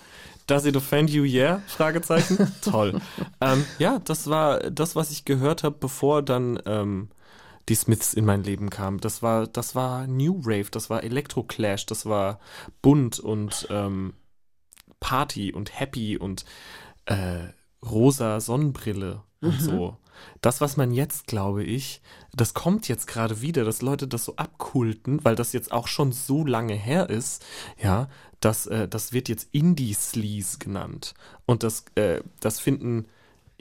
Speaker 4: Does it offend you, yeah? Fragezeichen. Toll. Ähm, ja, das war das, was ich gehört habe, bevor dann ähm, die Smiths in mein Leben kamen. Das war, das war New Rave, das war Electro Clash, das war bunt und ähm, Party und Happy und äh, rosa Sonnenbrille und so. Das, was man jetzt, glaube ich, das kommt jetzt gerade wieder, dass Leute das so abkulten, weil das jetzt auch schon so lange her ist, ja, dass äh, das wird jetzt Indie-Sleaze genannt. Und das, äh, das finden,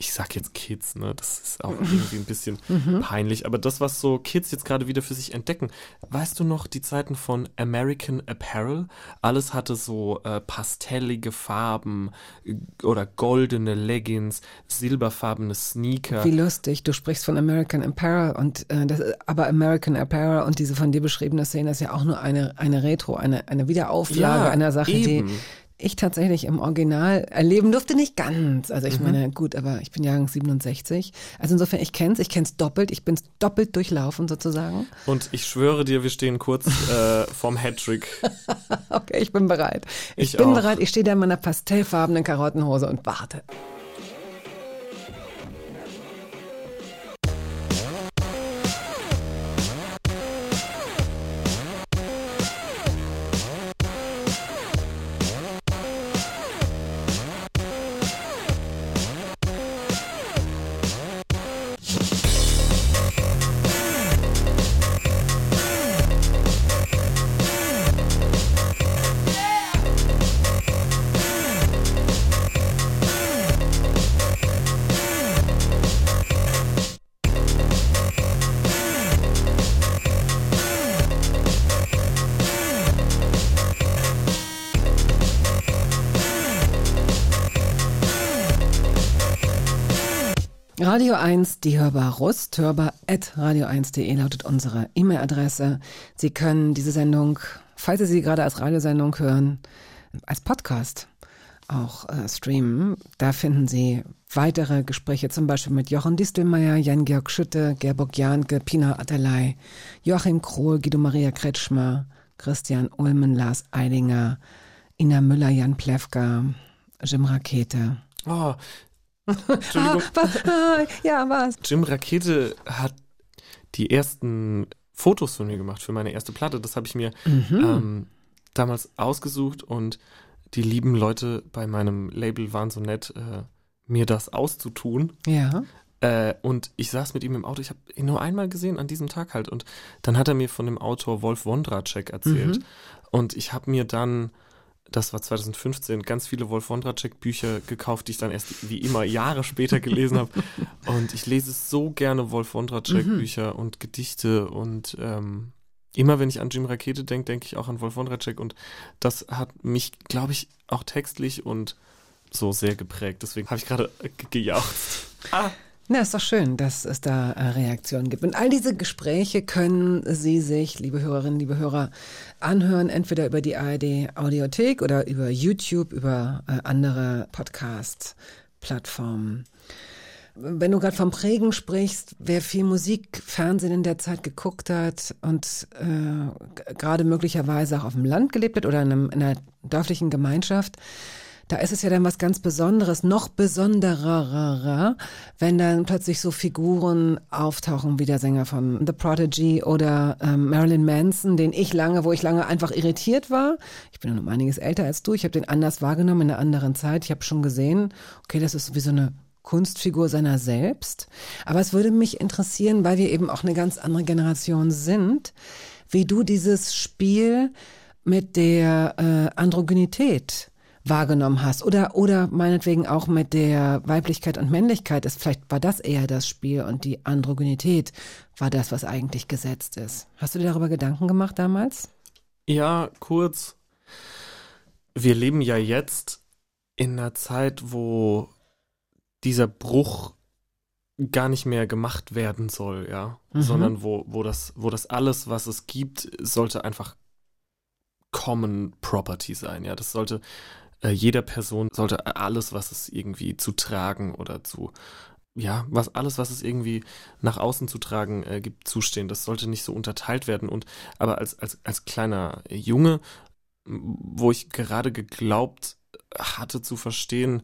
Speaker 4: ich sag jetzt Kids, ne, das ist auch irgendwie ein bisschen peinlich, aber das, was so Kids jetzt gerade wieder für sich entdecken, weißt du noch die Zeiten von American Apparel? Alles hatte so äh, pastellige Farben äh, oder goldene Leggings, silberfarbene Sneaker.
Speaker 2: Wie lustig. Du sprichst von American Apparel und äh, das, aber American Apparel und diese von dir beschriebene Szene ist ja auch nur eine, eine Retro, eine, eine Wiederauflage
Speaker 4: Ja,
Speaker 2: einer Sache,
Speaker 4: eben.
Speaker 2: die ich tatsächlich im Original erleben durfte, nicht ganz. Also
Speaker 4: Mhm.
Speaker 2: ich meine, gut, aber ich bin Jahrgang 67. Also insofern, ich kenn's, ich kenn's doppelt, ich bin's doppelt durchlaufen sozusagen.
Speaker 4: Und ich schwöre dir, wir stehen kurz äh, vorm Hattrick.
Speaker 2: Okay, ich bin bereit. Ich,
Speaker 4: Ich
Speaker 2: bin
Speaker 4: auch.
Speaker 2: bereit, ich stehe da in meiner pastellfarbenen Karottenhose und warte. Radio 1, die hörbar Rust, hörbar at radio1.de lautet unsere E-Mail-Adresse. Sie können diese Sendung, falls Sie sie gerade als Radiosendung hören, als Podcast auch äh, streamen. Da finden Sie weitere Gespräche, zum Beispiel mit Jochen Distelmeier, Jan-Georg Schütte, Gerburg Jahnke, Pina Atalay, Joachim Krohl, Guido Maria Kretschmer, Christian Ulmen, Lars Eidinger, Ina Müller, Jan Plewka, Jim Rakete.
Speaker 4: Oh, Entschuldigung.
Speaker 2: was? Ah, ja, was?
Speaker 4: Jim Rakete hat die ersten Fotos von mir gemacht für meine erste Platte. Das habe ich mir ähm, damals ausgesucht und die lieben Leute bei meinem Label waren so nett, äh, mir das auszutun.
Speaker 2: Ja.
Speaker 4: Äh, und ich saß mit ihm im Auto. Ich habe ihn nur einmal gesehen an diesem Tag halt. Und dann hat er mir von dem Autor Wolf Wondracek erzählt. Und ich habe mir dann, das war 2015, ganz viele Wolf Wondracek Bücher gekauft, die ich dann erst wie immer Jahre später gelesen habe. Und ich lese so gerne Wolf Wondracek Bücher und Gedichte und ähm, immer wenn ich an Jim Rakete denke, denke ich auch an Wolf Wondratschek und das hat mich, glaube ich, auch textlich und so sehr geprägt. Deswegen habe ich gerade ge- gejauchzt. Ah.
Speaker 2: Na, ist doch schön, dass es da äh, Reaktionen gibt. Und all diese Gespräche können Sie sich, liebe Hörerinnen, liebe Hörer, anhören, entweder über die ARD Audiothek oder über YouTube, über äh, andere Podcast-Plattformen. Wenn du gerade vom Prägen sprichst, wer viel Musik, Fernsehen in der Zeit geguckt hat und äh, gerade möglicherweise auch auf dem Land gelebt hat oder in, einem, in einer dörflichen Gemeinschaft, da ist es ja dann was ganz Besonderes, noch besonderer, wenn dann plötzlich so Figuren auftauchen wie der Sänger von The Prodigy oder ähm, Marilyn Manson, den ich lange, wo ich lange einfach irritiert war. Ich bin um einiges älter als du, ich habe den anders wahrgenommen in einer anderen Zeit. Ich habe schon gesehen, okay, das ist wie so eine Kunstfigur seiner selbst. Aber es würde mich interessieren, weil wir eben auch eine ganz andere Generation sind, wie du dieses Spiel mit der äh, Androgynität wahrgenommen hast oder oder meinetwegen auch mit der Weiblichkeit und Männlichkeit ist vielleicht war das eher das Spiel und die Androgynität war das was eigentlich gesetzt ist. Hast du dir darüber Gedanken gemacht damals?
Speaker 4: Ja, kurz. Wir leben ja jetzt in einer Zeit, wo dieser Bruch gar nicht mehr gemacht werden soll, ja,
Speaker 2: Mhm.
Speaker 4: sondern wo, wo das, wo das alles, was es gibt, sollte einfach Common Property sein, ja. Das sollte äh, jeder Person sollte alles, was es irgendwie zu tragen oder zu ja, was alles, was es irgendwie nach außen zu tragen äh, gibt, zustehen. Das sollte nicht so unterteilt werden. Und aber als, als, als kleiner Junge, wo ich gerade geglaubt hatte zu verstehen,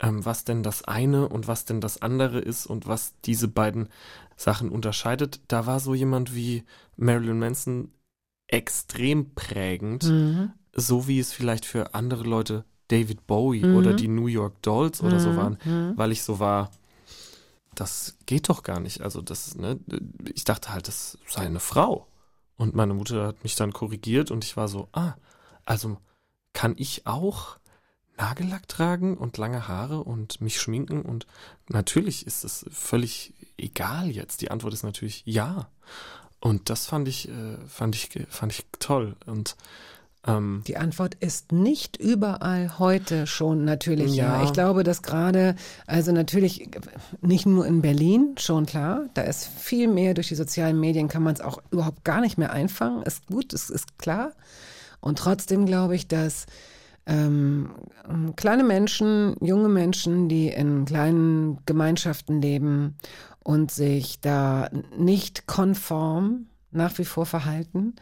Speaker 4: ähm, was denn das eine und was denn das andere ist und was diese beiden Sachen unterscheidet, da war so jemand wie Marilyn Manson extrem prägend,
Speaker 2: Mhm.
Speaker 4: so wie es vielleicht für andere Leute David Bowie
Speaker 2: Mhm.
Speaker 4: oder die New York Dolls oder so
Speaker 2: Mhm.
Speaker 4: waren,
Speaker 2: Mhm.
Speaker 4: weil ich so war, das geht doch gar nicht. Also das, ne, ich dachte halt, das sei eine Frau. Und meine Mutter hat mich dann korrigiert und ich war so, ah, also kann ich auch Nagellack tragen und lange Haare und mich schminken und natürlich ist es völlig egal jetzt. Die Antwort ist natürlich ja. Und das fand ich, äh, fand ich, fand ich toll. Und ähm,
Speaker 2: Die Antwort ist nicht überall heute schon natürlich ja.
Speaker 4: Ja.
Speaker 2: Ich glaube, dass gerade, also natürlich nicht nur in Berlin, schon klar, da ist viel mehr durch die sozialen Medien, kann man es auch überhaupt gar nicht mehr einfangen. Ist gut, ist, ist klar. Und trotzdem glaube ich, dass ähm, kleine Menschen, junge Menschen, die in kleinen Gemeinschaften leben und sich da nicht konform nach wie vor verhalten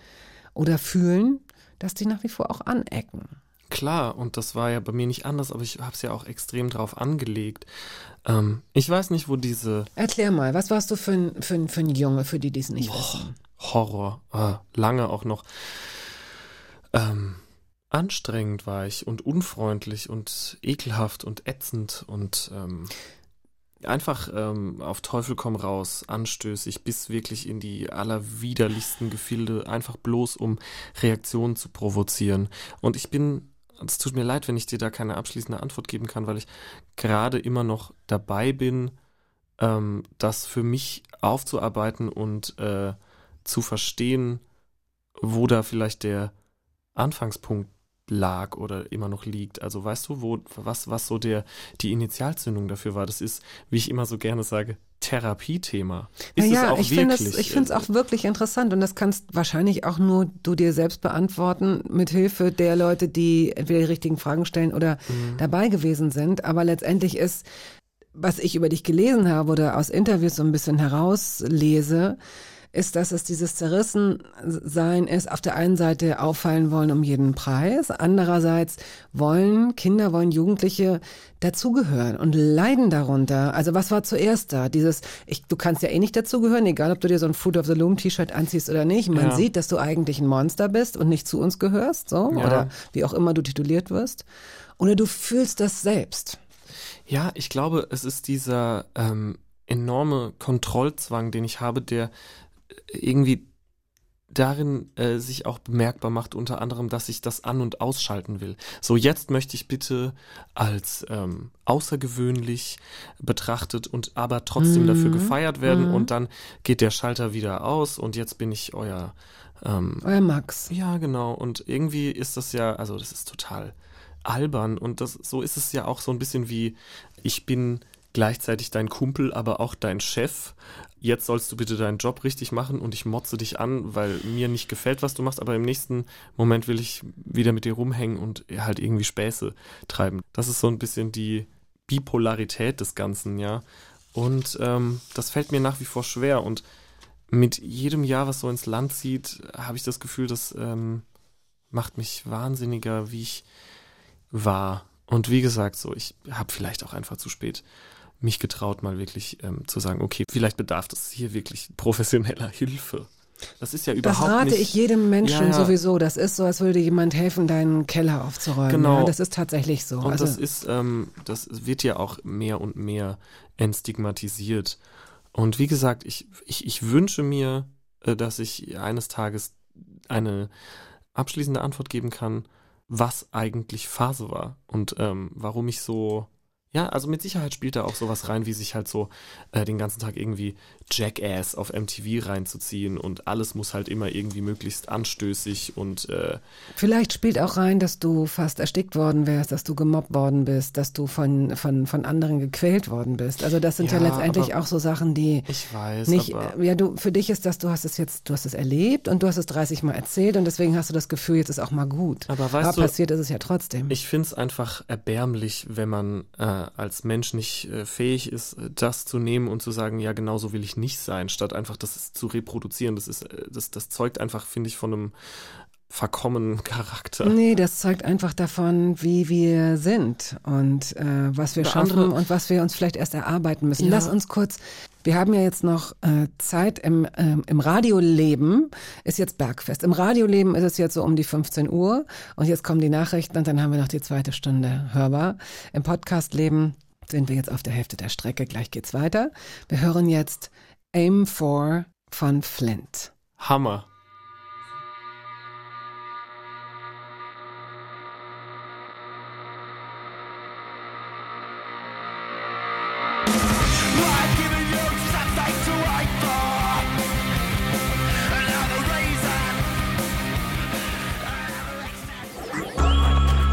Speaker 2: oder fühlen, dass die nach wie vor auch anecken.
Speaker 4: Klar, und das war ja bei mir nicht anders, aber ich habe es ja auch extrem drauf angelegt. Ähm, ich weiß nicht, wo diese
Speaker 2: Erklär mal, was warst du für ein, für ein, für ein Junge, für die, die es nicht wissen?
Speaker 4: Horror, äh, lange auch noch ähm, anstrengend war ich und unfreundlich und ekelhaft und ätzend und ähm, einfach ähm, auf Teufel komm raus, anstößig, bis wirklich in die allerwiderlichsten Gefilde, einfach bloß um Reaktionen zu provozieren. Und ich bin, es tut mir leid, wenn ich dir da keine abschließende Antwort geben kann, weil ich gerade immer noch dabei bin, ähm, das für mich aufzuarbeiten und äh, zu verstehen, wo da vielleicht der Anfangspunkt lag oder immer noch liegt. Also weißt du, wo, was, was so der, die Initialzündung dafür war? Das ist, wie ich immer so gerne sage, Therapiethema. Ist
Speaker 2: naja,
Speaker 4: es auch
Speaker 2: ich finde es
Speaker 4: wirklich?
Speaker 2: ich finde es auch wirklich interessant und das kannst wahrscheinlich auch nur du dir selbst beantworten mit Hilfe der Leute, die entweder die richtigen Fragen stellen oder
Speaker 4: Mhm.
Speaker 2: dabei gewesen sind. Aber letztendlich ist, was ich über dich gelesen habe oder aus Interviews so ein bisschen herauslese, ist, dass es dieses Zerrissensein ist, auf der einen Seite auffallen wollen um jeden Preis, andererseits wollen Kinder, wollen Jugendliche dazugehören und leiden darunter. Also was war zuerst da? Dieses, ich, du kannst ja eh nicht dazugehören, egal ob du dir so ein Fruit of the Loom T-Shirt anziehst oder nicht. Man
Speaker 4: Ja.
Speaker 2: sieht, dass du eigentlich ein Monster bist und nicht zu uns gehörst, so,
Speaker 4: Ja.
Speaker 2: oder wie auch immer du tituliert wirst. Oder du fühlst das selbst.
Speaker 4: Ja, ich glaube, es ist dieser ähm, enorme Kontrollzwang, den ich habe, der irgendwie darin äh, sich auch bemerkbar macht, unter anderem, dass ich das an- und ausschalten will. So, jetzt möchte ich bitte als ähm, außergewöhnlich betrachtet und aber trotzdem
Speaker 2: Mhm.
Speaker 4: dafür gefeiert werden
Speaker 2: Mhm.
Speaker 4: und dann geht der Schalter wieder aus und jetzt bin ich euer Ähm,
Speaker 2: Euer Max.
Speaker 4: ja, genau. Und irgendwie ist das ja, also das ist total albern. Und das, so ist es ja auch so ein bisschen wie, ich bin gleichzeitig dein Kumpel, aber auch dein Chef. Jetzt sollst du bitte deinen Job richtig machen und ich motze dich an, weil mir nicht gefällt, was du machst, aber im nächsten Moment will ich wieder mit dir rumhängen und halt irgendwie Späße treiben. Das ist so ein bisschen die Bipolarität des Ganzen, ja. Und ähm, das fällt mir nach wie vor schwer. Und mit jedem Jahr, was so ins Land zieht, habe ich das Gefühl, das ähm, macht mich wahnsinniger, wie ich war. Und wie gesagt, so, ich habe vielleicht auch einfach zu spät mich getraut, mal wirklich ähm, zu sagen, okay, vielleicht bedarf es hier wirklich professioneller Hilfe. Das ist ja
Speaker 2: Das
Speaker 4: überhaupt
Speaker 2: rate
Speaker 4: nicht.
Speaker 2: ich jedem Menschen
Speaker 4: Ja, ja.
Speaker 2: sowieso. Das ist so, als würde jemand helfen, deinen Keller aufzuräumen.
Speaker 4: Genau.
Speaker 2: Ja, das ist tatsächlich so.
Speaker 4: Und
Speaker 2: also,
Speaker 4: das ist, ähm, das wird ja auch mehr und mehr entstigmatisiert. Und wie gesagt, ich, ich, ich wünsche mir, äh, dass ich eines Tages eine abschließende Antwort geben kann, was eigentlich Phase war und ähm, warum ich so. Ja, also mit Sicherheit spielt da auch sowas rein, wie sich halt so äh, den ganzen Tag irgendwie Jackass auf MTV reinzuziehen und alles muss halt immer irgendwie möglichst anstößig und äh,
Speaker 2: Vielleicht spielt auch rein, dass du fast erstickt worden wärst, dass du gemobbt worden bist, dass du von, von, von anderen gequält worden bist. Also das sind ja,
Speaker 4: Ja,
Speaker 2: letztendlich auch so Sachen, die
Speaker 4: ich weiß,
Speaker 2: nicht, ja, du, für dich ist das, du hast es jetzt, du hast es erlebt und du hast es 30 Mal erzählt und deswegen hast du das Gefühl, jetzt ist auch mal gut.
Speaker 4: Aber weißt
Speaker 2: Aber
Speaker 4: du-
Speaker 2: passiert ist es ja trotzdem.
Speaker 4: Ich finde es einfach erbärmlich, wenn man äh, als Mensch nicht äh, fähig ist, äh, das zu nehmen und zu sagen, ja, genau so will ich nicht sein, statt einfach das zu reproduzieren. Das ist, äh, das, das zeugt einfach, finde ich, von einem verkommenen Charakter.
Speaker 2: Nee, das zeugt einfach davon, wie wir sind und äh, was wir
Speaker 4: Oder
Speaker 2: schaffen
Speaker 4: andere-
Speaker 2: und was wir uns vielleicht erst erarbeiten müssen.
Speaker 4: Ja.
Speaker 2: Lass uns kurz, wir haben ja jetzt noch äh, Zeit im, ähm, im Radioleben, ist jetzt Bergfest. Im Radioleben ist es jetzt so um die 15 Uhr und jetzt kommen die Nachrichten und dann haben wir noch die zweite Stunde hörbar. Im Podcastleben sind wir jetzt auf der Hälfte der Strecke, gleich geht's weiter. Wir hören jetzt Aim for von Flint.
Speaker 4: Hammer.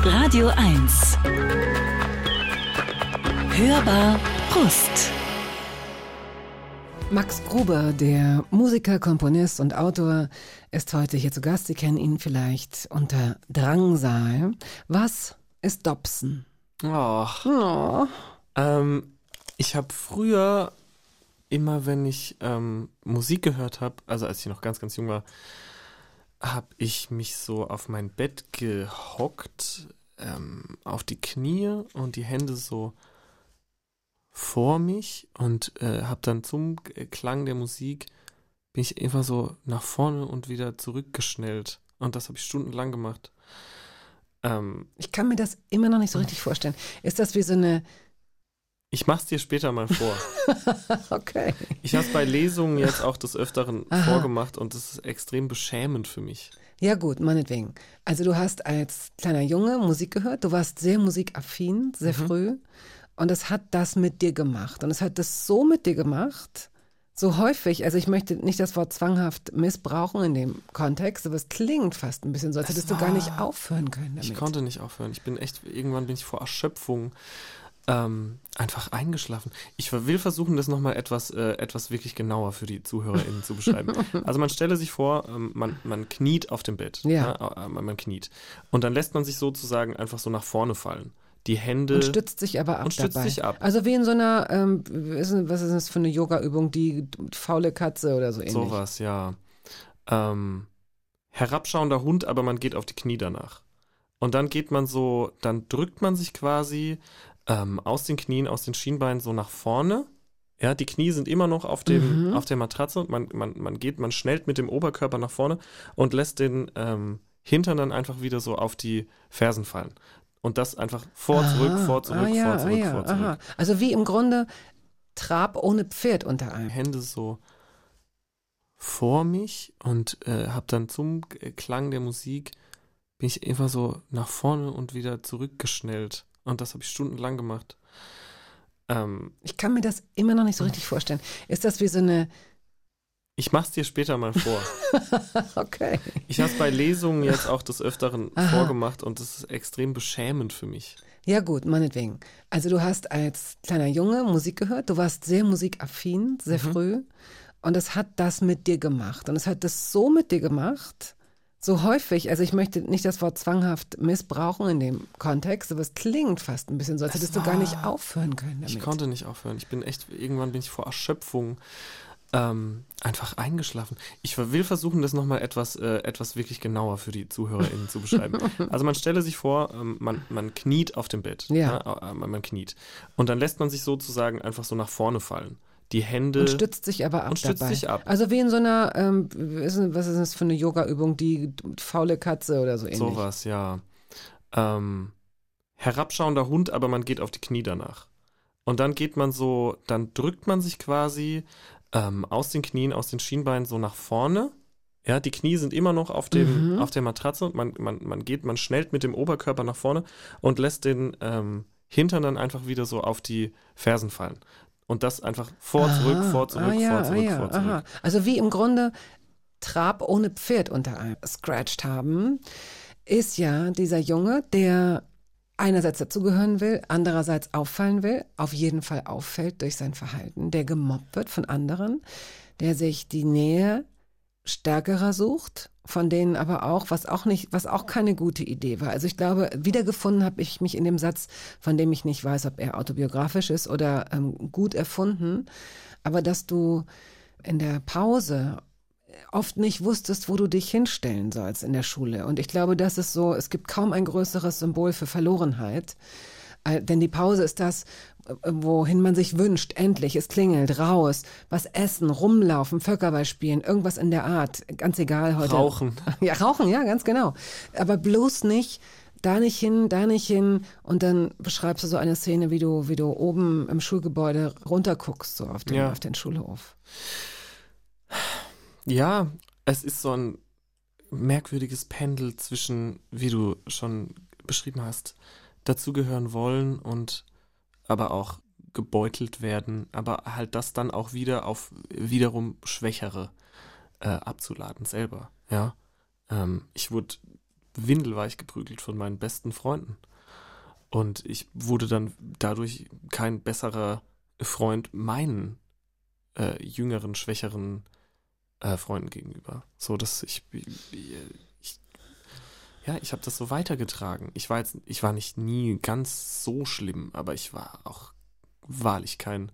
Speaker 1: Radio 1. Hörbar Brust.
Speaker 2: Max Gruber, der Musiker, Komponist und Autor, ist heute hier zu Gast. Sie kennen ihn vielleicht unter Drangsal. Was ist Dobson?
Speaker 4: Oh.
Speaker 2: Oh.
Speaker 4: Ähm, ich habe früher immer, wenn ich ähm, Musik gehört habe, also als ich noch ganz, ganz jung war, habe ich mich so auf mein Bett gehockt, ähm, auf die Knie und die Hände so vor mich und äh, habe dann zum Klang der Musik bin ich einfach so nach vorne und wieder zurückgeschnellt und das habe ich stundenlang gemacht. Ähm,
Speaker 2: Ich kann mir das immer noch nicht so richtig vorstellen. Ist das wie so eine.
Speaker 4: ich mach's dir später mal vor.
Speaker 2: Okay.
Speaker 4: Ich habe es bei Lesungen jetzt auch des Öfteren
Speaker 2: Aha.
Speaker 4: vorgemacht und das ist extrem beschämend für mich.
Speaker 2: Ja, gut, meinetwegen. Also, du hast als kleiner Junge Musik gehört. Du warst sehr musikaffin, sehr früh. Und es hat das mit dir gemacht. Und es hat das so mit dir gemacht, so häufig. Also, ich möchte nicht das Wort zwanghaft missbrauchen in dem Kontext, aber es klingt fast ein bisschen so, als
Speaker 4: Es
Speaker 2: hättest du gar nicht aufhören können damit.
Speaker 4: Ich konnte nicht aufhören. Ich bin echt, irgendwann bin ich vor Erschöpfung ähm, einfach eingeschlafen. Ich will versuchen, das nochmal etwas, äh, etwas wirklich genauer für die ZuhörerInnen zu beschreiben. Also man stelle sich vor, ähm, man, man kniet auf dem Bett.
Speaker 2: Ja.
Speaker 4: äh, man, man kniet. Und dann lässt man sich sozusagen einfach so nach vorne fallen. Die Hände.
Speaker 2: Und stützt sich aber ab
Speaker 4: und stützt
Speaker 2: dabei.
Speaker 4: sich ab.
Speaker 2: Also wie in so einer, ähm, was ist das für eine Yoga-Übung, die faule Katze oder so ähnlich.
Speaker 4: Sowas, ja. Ähm, herabschauender Hund, aber man geht auf die Knie danach. Und dann geht man so, dann drückt man sich quasi ähm, aus den Knien, aus den Schienbeinen so nach vorne. Ja, die Knie sind immer noch auf, dem,
Speaker 2: Mhm.
Speaker 4: auf der Matratze. Man, man, man geht, man schnellt mit dem Oberkörper nach vorne und lässt den ähm, Hintern dann einfach wieder so auf die Fersen fallen. Und das einfach vor, zurück,
Speaker 2: Aha.
Speaker 4: vor, zurück,
Speaker 2: ah, ja,
Speaker 4: vor, zurück,
Speaker 2: ah, ja,
Speaker 4: vor, zurück.
Speaker 2: Aha. Also wie im Grunde Trab ohne Pferd unter einem.
Speaker 4: Hände so vor mich und äh, habe dann zum Klang der Musik bin ich einfach so nach vorne und wieder zurückgeschnellt und das habe ich stundenlang gemacht. Ähm,
Speaker 2: Ich kann mir das immer noch nicht so richtig vorstellen. Ist das wie so eine,
Speaker 4: Ich mach's dir später mal vor.
Speaker 2: Okay.
Speaker 4: Ich habe bei Lesungen jetzt auch des Öfteren
Speaker 2: Aha.
Speaker 4: vorgemacht und das ist extrem beschämend für mich.
Speaker 2: Ja gut, meinetwegen. Also du hast als kleiner Junge Musik gehört, du warst sehr musikaffin, sehr früh und es hat das mit dir gemacht und es hat das so mit dir gemacht, so häufig, also ich möchte nicht das Wort zwanghaft missbrauchen in dem Kontext, aber es klingt fast ein bisschen so, als
Speaker 4: Es
Speaker 2: hättest du gar nicht aufhören können damit.
Speaker 4: Ich konnte nicht aufhören. Ich bin echt, irgendwann bin ich vor Erschöpfung ähm, einfach eingeschlafen. Ich will versuchen, das nochmal etwas, äh, etwas wirklich genauer für die ZuhörerInnen zu beschreiben. Also man stelle sich vor, ähm, man, man kniet auf dem Bett.
Speaker 2: Ja.
Speaker 4: ne? Äh, man, kniet. Und dann lässt man sich sozusagen einfach so nach vorne fallen. Die Hände.
Speaker 2: und stützt sich aber ab
Speaker 4: und stützt
Speaker 2: dabei.
Speaker 4: sich ab.
Speaker 2: Also wie in so einer, ähm, was ist was ist das für eine Yoga-Übung, die faule Katze oder so ähnlich.
Speaker 4: Sowas, ja. Ähm, herabschauender Hund, aber man geht auf die Knie danach. Und dann geht man so, dann drückt man sich quasi ähm, aus den Knien, aus den Schienbeinen so nach vorne. Ja, die Knie sind immer noch auf dem,
Speaker 2: Mhm.
Speaker 4: auf der Matratze. Man, man, man geht, man schnellt mit dem Oberkörper nach vorne und lässt den ähm, Hintern dann einfach wieder so auf die Fersen fallen. Und das einfach vor, zurück,
Speaker 2: Aha,
Speaker 4: vor, zurück,
Speaker 2: ah, ja,
Speaker 4: vor, zurück,
Speaker 2: ah, ja,
Speaker 4: vor, zurück.
Speaker 2: Aha. Also wie im Grunde Trab ohne Pferd unter einem scratched haben, ist ja dieser Junge, der einerseits dazugehören will, andererseits auffallen will, auf jeden Fall auffällt durch sein Verhalten, der gemobbt wird von anderen, der sich die Nähe stärkerer sucht, von denen aber auch, was auch nicht, was auch keine gute Idee war. Also ich glaube, wiedergefunden habe ich mich in dem Satz, von dem ich nicht weiß, ob er autobiografisch ist oder ähm, gut erfunden, aber dass du in der Pause oft nicht wusstest, wo du dich hinstellen sollst in der Schule. Und ich glaube, das ist so, es gibt kaum ein größeres Symbol für Verlorenheit. Äh, Denn die Pause ist das, äh, wohin man sich wünscht. Endlich, es klingelt, raus, was essen, rumlaufen, Völkerball spielen, irgendwas in der Art. Ganz egal heute.
Speaker 4: Rauchen.
Speaker 2: Ja, rauchen, ja, ganz genau. Aber bloß nicht da nicht hin, da nicht hin. Und dann beschreibst du so eine Szene, wie du, wie du oben im Schulgebäude runterguckst, so auf den,
Speaker 4: Ja.
Speaker 2: auf den Schulhof.
Speaker 4: Ja, es ist so ein merkwürdiges Pendel zwischen, wie du schon beschrieben hast, dazugehören wollen und aber auch gebeutelt werden, aber halt das dann auch wieder auf wiederum Schwächere äh, abzuladen selber. Ja, ähm, ich wurde windelweich geprügelt von meinen besten Freunden und ich wurde dann dadurch kein besserer Freund meinen äh, jüngeren, schwächeren äh, Freunden gegenüber. So, dass ich, ich ja, ich habe das so weitergetragen. Ich war jetzt, ich war nicht nie ganz so schlimm, aber ich war auch wahrlich kein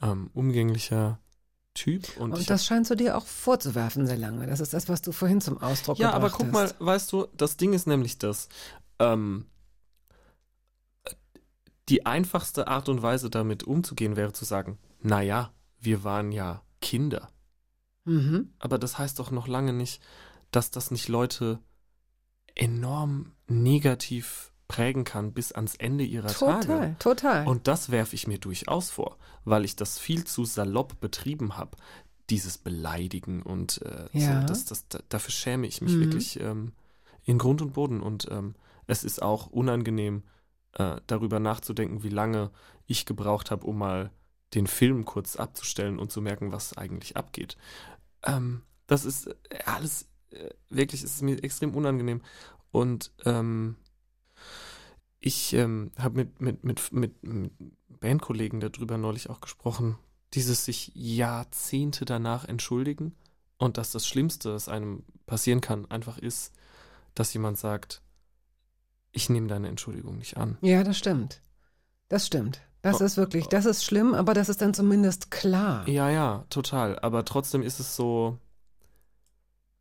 Speaker 4: ähm, umgänglicher Typ. Und,
Speaker 2: Und das scheinst du dir auch vorzuwerfen sehr lange. Das ist das, was du vorhin zum Ausdruck
Speaker 4: ja, aber
Speaker 2: gebracht
Speaker 4: guck mal,
Speaker 2: hast.
Speaker 4: weißt du, das Ding ist nämlich das. Ähm, die einfachste Art und Weise, damit umzugehen, wäre zu sagen, naja, wir waren ja Kinder.
Speaker 2: Mhm.
Speaker 4: Aber das heißt doch noch lange nicht, dass das nicht Leute enorm negativ prägen kann bis ans Ende ihrer
Speaker 2: Total,
Speaker 4: Tage.
Speaker 2: total.
Speaker 4: Und das werfe ich mir durchaus vor, weil ich das viel zu salopp betrieben habe, dieses Beleidigen und äh,
Speaker 2: Ja.
Speaker 4: so, das, das, da, dafür schäme ich mich
Speaker 2: Mhm.
Speaker 4: wirklich ähm, in Grund und Boden. Und ähm, es ist auch unangenehm, äh, darüber nachzudenken, wie lange ich gebraucht habe, um mal den Film kurz abzustellen und zu merken, was eigentlich abgeht. Ähm, das ist äh, alles äh, wirklich, ist mir extrem unangenehm. Und ähm, ich ähm, habe mit, mit, mit, mit, mit Bandkollegen darüber neulich auch gesprochen, dieses sich Jahrzehnte danach entschuldigen und dass das Schlimmste, das einem passieren kann, einfach ist, dass jemand sagt, ich nehme deine Entschuldigung nicht an.
Speaker 2: ja, das stimmt. Das stimmt. Das ist wirklich, das ist schlimm, aber das ist dann zumindest klar.
Speaker 4: Ja, ja, total. Aber trotzdem ist es so,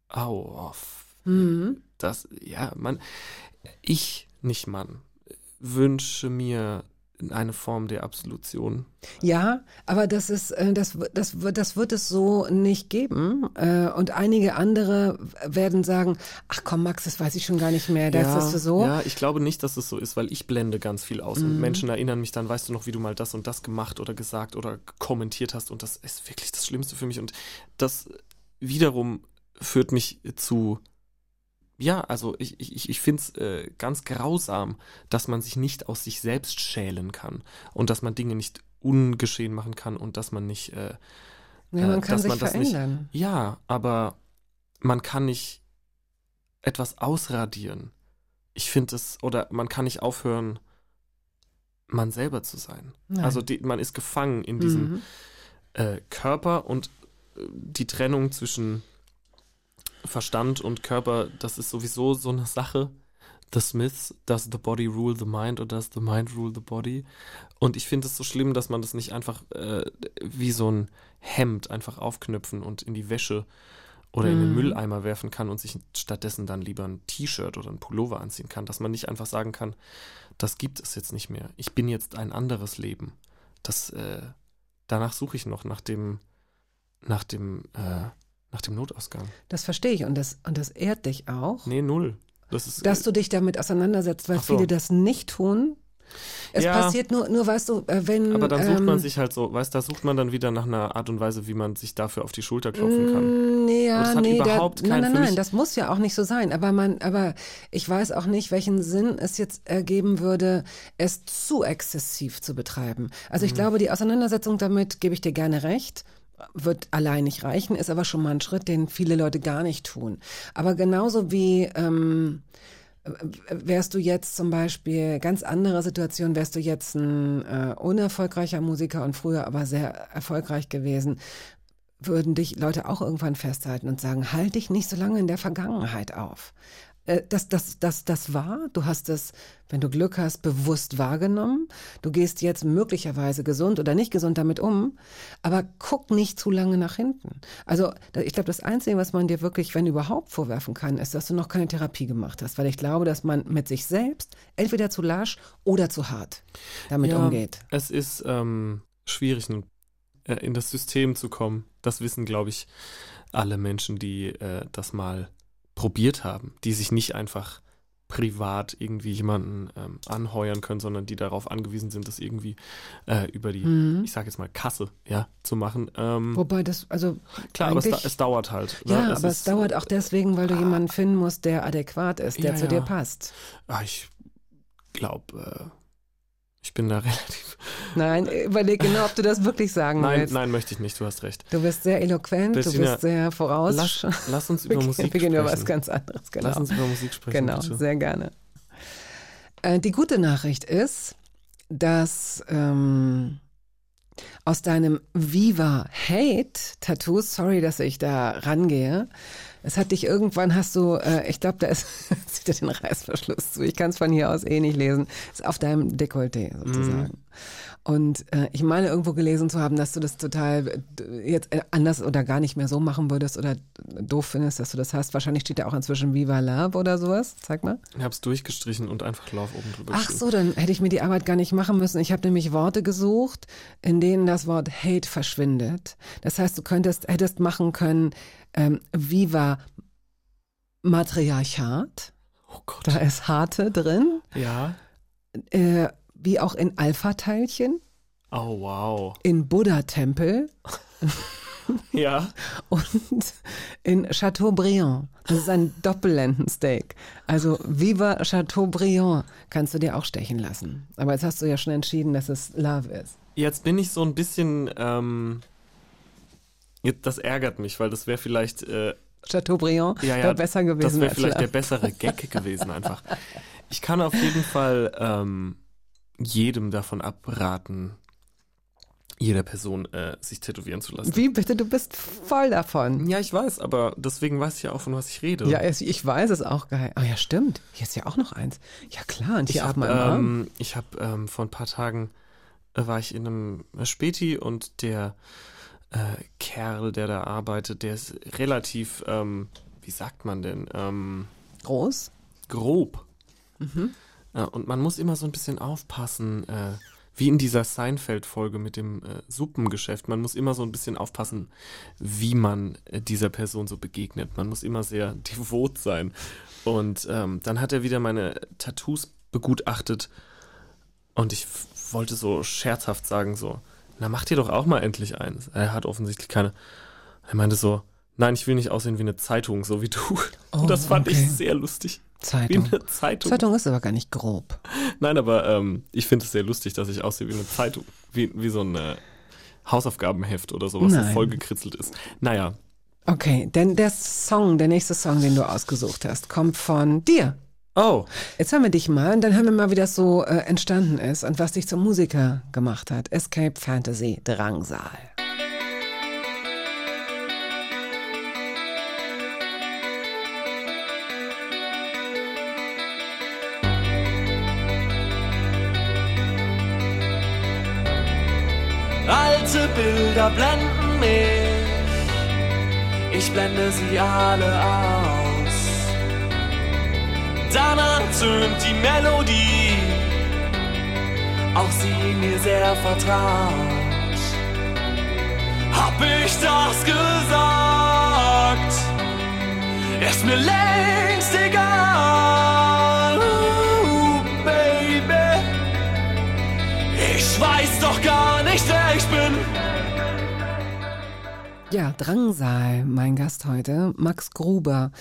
Speaker 4: au, oh,
Speaker 2: Mhm.
Speaker 4: das, ja, man, ich, nicht Mann, wünsche mir eine Form der Absolution.
Speaker 2: Ja, aber das ist, äh, das, das, wird- das wird es so nicht geben. Äh, Und einige andere werden sagen, ach komm, Max, das weiß ich schon gar nicht mehr. Das ist so.
Speaker 4: Ja, ich glaube nicht, dass es so ist, weil ich blende ganz viel aus.
Speaker 2: Mhm.
Speaker 4: Und Menschen erinnern mich dann, weißt du noch, wie du mal das und das gemacht oder gesagt oder kommentiert hast. Und das ist wirklich das Schlimmste für mich. Und das wiederum führt mich zu. Ja, also ich, ich, ich finde es äh, ganz grausam, dass man sich nicht aus sich selbst schälen kann und dass man Dinge nicht ungeschehen machen kann und dass man nicht äh,
Speaker 2: Ja, man
Speaker 4: äh,
Speaker 2: kann
Speaker 4: dass
Speaker 2: sich
Speaker 4: man das nicht,
Speaker 2: verändern.
Speaker 4: ja, aber man kann nicht etwas ausradieren. Ich finde es, oder man kann nicht aufhören, man selber zu sein.
Speaker 2: Nein.
Speaker 4: Also die, man ist gefangen in diesem
Speaker 2: Mhm.
Speaker 4: äh, Körper und äh, die Trennung zwischen Verstand und Körper, das ist sowieso so eine Sache. The Smiths, does the body rule the mind or does the mind rule the body? Und ich finde es so schlimm, dass man das nicht einfach äh, wie so ein Hemd einfach aufknüpfen und in die Wäsche oder in den
Speaker 2: Mhm.
Speaker 4: Mülleimer werfen kann und sich stattdessen dann lieber ein T-Shirt oder ein Pullover anziehen kann. Dass man nicht einfach sagen kann, das gibt es jetzt nicht mehr. Ich bin jetzt ein anderes Leben. Das, äh, danach suche ich noch nach dem, nach dem, äh, nach dem Notausgang.
Speaker 2: Das verstehe ich und das, und das ehrt dich auch,
Speaker 4: Nee, null. Das ist,
Speaker 2: dass du dich damit auseinandersetzt, weil
Speaker 4: so.
Speaker 2: viele das nicht tun. Es
Speaker 4: Ja.
Speaker 2: passiert nur, nur weißt du, äh, wenn.
Speaker 4: aber dann sucht man
Speaker 2: ähm,
Speaker 4: sich halt so, weißt, da sucht man dann wieder nach einer Art und Weise, wie man sich dafür auf die Schulter klopfen kann.
Speaker 2: Mm, Nee, ja,
Speaker 4: das hat
Speaker 2: nee,
Speaker 4: überhaupt
Speaker 2: da,
Speaker 4: keinen-
Speaker 2: nein, nein, nein, das muss ja auch nicht so sein. Aber man, aber ich weiß auch nicht, welchen Sinn es jetzt ergeben würde, es zu exzessiv zu betreiben. Also
Speaker 4: Mhm.
Speaker 2: ich glaube, die Auseinandersetzung damit, gebe ich dir gerne recht, wird allein nicht reichen, ist aber schon mal ein Schritt, den viele Leute gar nicht tun. Aber genauso wie ähm, wärst du jetzt zum Beispiel, ganz andere Situation, wärst du jetzt ein äh, unerfolgreicher Musiker und früher aber sehr erfolgreich gewesen, würden dich Leute auch irgendwann festhalten und sagen, halt dich nicht so lange in der Vergangenheit auf. Äh, Das, das, das, das war, du hast es, wenn du Glück hast, bewusst wahrgenommen. Du gehst jetzt möglicherweise gesund oder nicht gesund damit um, aber guck nicht zu lange nach hinten. Also ich glaube, das Einzige, was man dir wirklich, wenn überhaupt, vorwerfen kann, ist, dass du noch keine Therapie gemacht hast, weil ich glaube, dass man mit sich selbst entweder zu lasch oder zu hart damit
Speaker 4: Ja,
Speaker 2: umgeht.
Speaker 4: Es ist ähm, schwierig, äh, in das System zu kommen. Das wissen, glaube ich, alle Menschen, die äh, das mal probiert haben, die sich nicht einfach privat irgendwie jemanden ähm, anheuern können, sondern die darauf angewiesen sind, das irgendwie äh, über die,
Speaker 2: Mhm.
Speaker 4: ich sage jetzt mal Kasse, ja, zu machen. Ähm,
Speaker 2: Wobei das, also
Speaker 4: klar, aber es, da, es dauert halt. ne?
Speaker 2: Ja, aber es
Speaker 4: ist-
Speaker 2: dauert auch deswegen, weil du jemanden finden musst, der adäquat ist, der
Speaker 4: Ja,
Speaker 2: zu dir
Speaker 4: ja.
Speaker 2: passt.
Speaker 4: Ah, ich glaube, äh, ich bin da relativ.
Speaker 2: Nein, überleg genau, ob du das wirklich sagen
Speaker 4: Nein,
Speaker 2: willst.
Speaker 4: nein, möchte ich nicht. Du hast recht.
Speaker 2: Du bist sehr eloquent, du
Speaker 4: Bettina,
Speaker 2: bist sehr voraus.
Speaker 4: Lass, lass uns über Musik
Speaker 2: wir gehen über was
Speaker 4: sprechen.
Speaker 2: ganz anderes, genau.
Speaker 4: Lass uns über Musik sprechen.
Speaker 2: genau,
Speaker 4: bitte.
Speaker 2: sehr gerne. Äh, die gute Nachricht ist, dass ähm, aus deinem Viva Hate Tattoo, sorry, dass ich da rangehe, es hat dich irgendwann, hast du, äh, ich glaube, da ist, zieht er den Reißverschluss zu, ich kann es von hier aus eh nicht lesen, ist auf deinem Dekolleté sozusagen. Und äh, ich meine irgendwo gelesen zu haben, dass du das total äh, jetzt äh, anders oder gar nicht mehr so machen würdest oder doof findest, dass du das hast. Wahrscheinlich steht da auch inzwischen Viva Love oder sowas. Zeig mal.
Speaker 4: Ich habe es durchgestrichen und einfach Love oben drüber
Speaker 2: Ach so, dann hätte ich mir die Arbeit gar nicht machen müssen. Ich habe nämlich Worte gesucht, in denen das Wort Hate verschwindet. Das heißt, du könntest, hättest machen können, ähm, Viva Matriarchat.
Speaker 4: Oh Gott.
Speaker 2: Da ist Harte drin.
Speaker 4: Ja.
Speaker 2: Äh, wie auch in Alpha-Teilchen,
Speaker 4: Oh, wow.
Speaker 2: in Buddha-Tempel
Speaker 4: Ja.
Speaker 2: und in Chateaubriand. Das ist ein Doppellendensteak. Also Viva Chateaubriand kannst du dir auch stechen lassen. Aber jetzt hast du ja schon entschieden, dass es Love ist.
Speaker 4: Jetzt bin ich so ein bisschen. Ähm, das ärgert mich, weil das wäre vielleicht. Äh,
Speaker 2: Chateaubriand
Speaker 4: ja, ja,
Speaker 2: wäre besser gewesen
Speaker 4: Das wäre vielleicht der
Speaker 2: Love.
Speaker 4: bessere Gag gewesen, einfach. Ich kann auf jeden Fall ähm, jedem davon abraten, jeder Person äh, sich tätowieren zu lassen.
Speaker 2: Wie bitte, du bist voll davon.
Speaker 4: Ja, ich weiß, aber deswegen weiß ich ja auch, von was ich rede.
Speaker 2: Ja, ich weiß es auch geil. Ah ja, stimmt. Hier ist ja auch noch eins. Ja klar, und hier
Speaker 4: ich
Speaker 2: auf
Speaker 4: habe
Speaker 2: meinem Arm.
Speaker 4: ähm, ich hab, ähm, vor ein paar Tagen äh, war ich in einem Späti und der äh, Kerl, der da arbeitet, der ist relativ, ähm, wie sagt man denn, ähm,
Speaker 2: Groß.
Speaker 4: grob.
Speaker 2: Mhm.
Speaker 4: Und man muss immer so ein bisschen aufpassen, äh, wie in dieser Seinfeld-Folge mit dem äh, Suppengeschäft. Man muss immer so ein bisschen aufpassen, wie man äh, dieser Person so begegnet. Man muss immer sehr devot sein. Und ähm, dann hat er wieder meine Tattoos begutachtet und ich wollte so scherzhaft sagen so, na mach dir doch auch mal endlich eins. Er hat offensichtlich keine. Er meinte so, nein, ich will nicht aussehen wie eine Zeitung, so wie du.
Speaker 2: Oh,
Speaker 4: und das fand
Speaker 2: okay.
Speaker 4: ich sehr lustig. Wie
Speaker 2: Zeitung.
Speaker 4: eine Zeitung.
Speaker 2: Zeitung ist aber gar nicht grob.
Speaker 4: Nein, aber ähm, ich finde es sehr lustig, dass ich aussehe wie eine Zeitung. Wie, wie so ein, äh, Hausaufgabenheft oder sowas,
Speaker 2: Nein.
Speaker 4: so vollgekritzelt ist. Naja,
Speaker 2: Okay, denn der Song, der nächste Song, den du ausgesucht hast, kommt von dir.
Speaker 4: oh,
Speaker 2: Jetzt hören wir dich mal und dann hören wir mal, wie das so äh, entstanden ist und was dich zum Musiker gemacht hat. Escape Fantasy Drangsal.
Speaker 5: Bilder blenden mich, ich blende sie alle aus. Danach tönt die Melodie, auch sie mir sehr vertraut. Hab ich das gesagt? Ist mir längst egal, uh, Baby. Ich weiß doch gar nicht, wer ich bin.
Speaker 2: Ja, Drangsal, mein Gast heute, Max Gruber.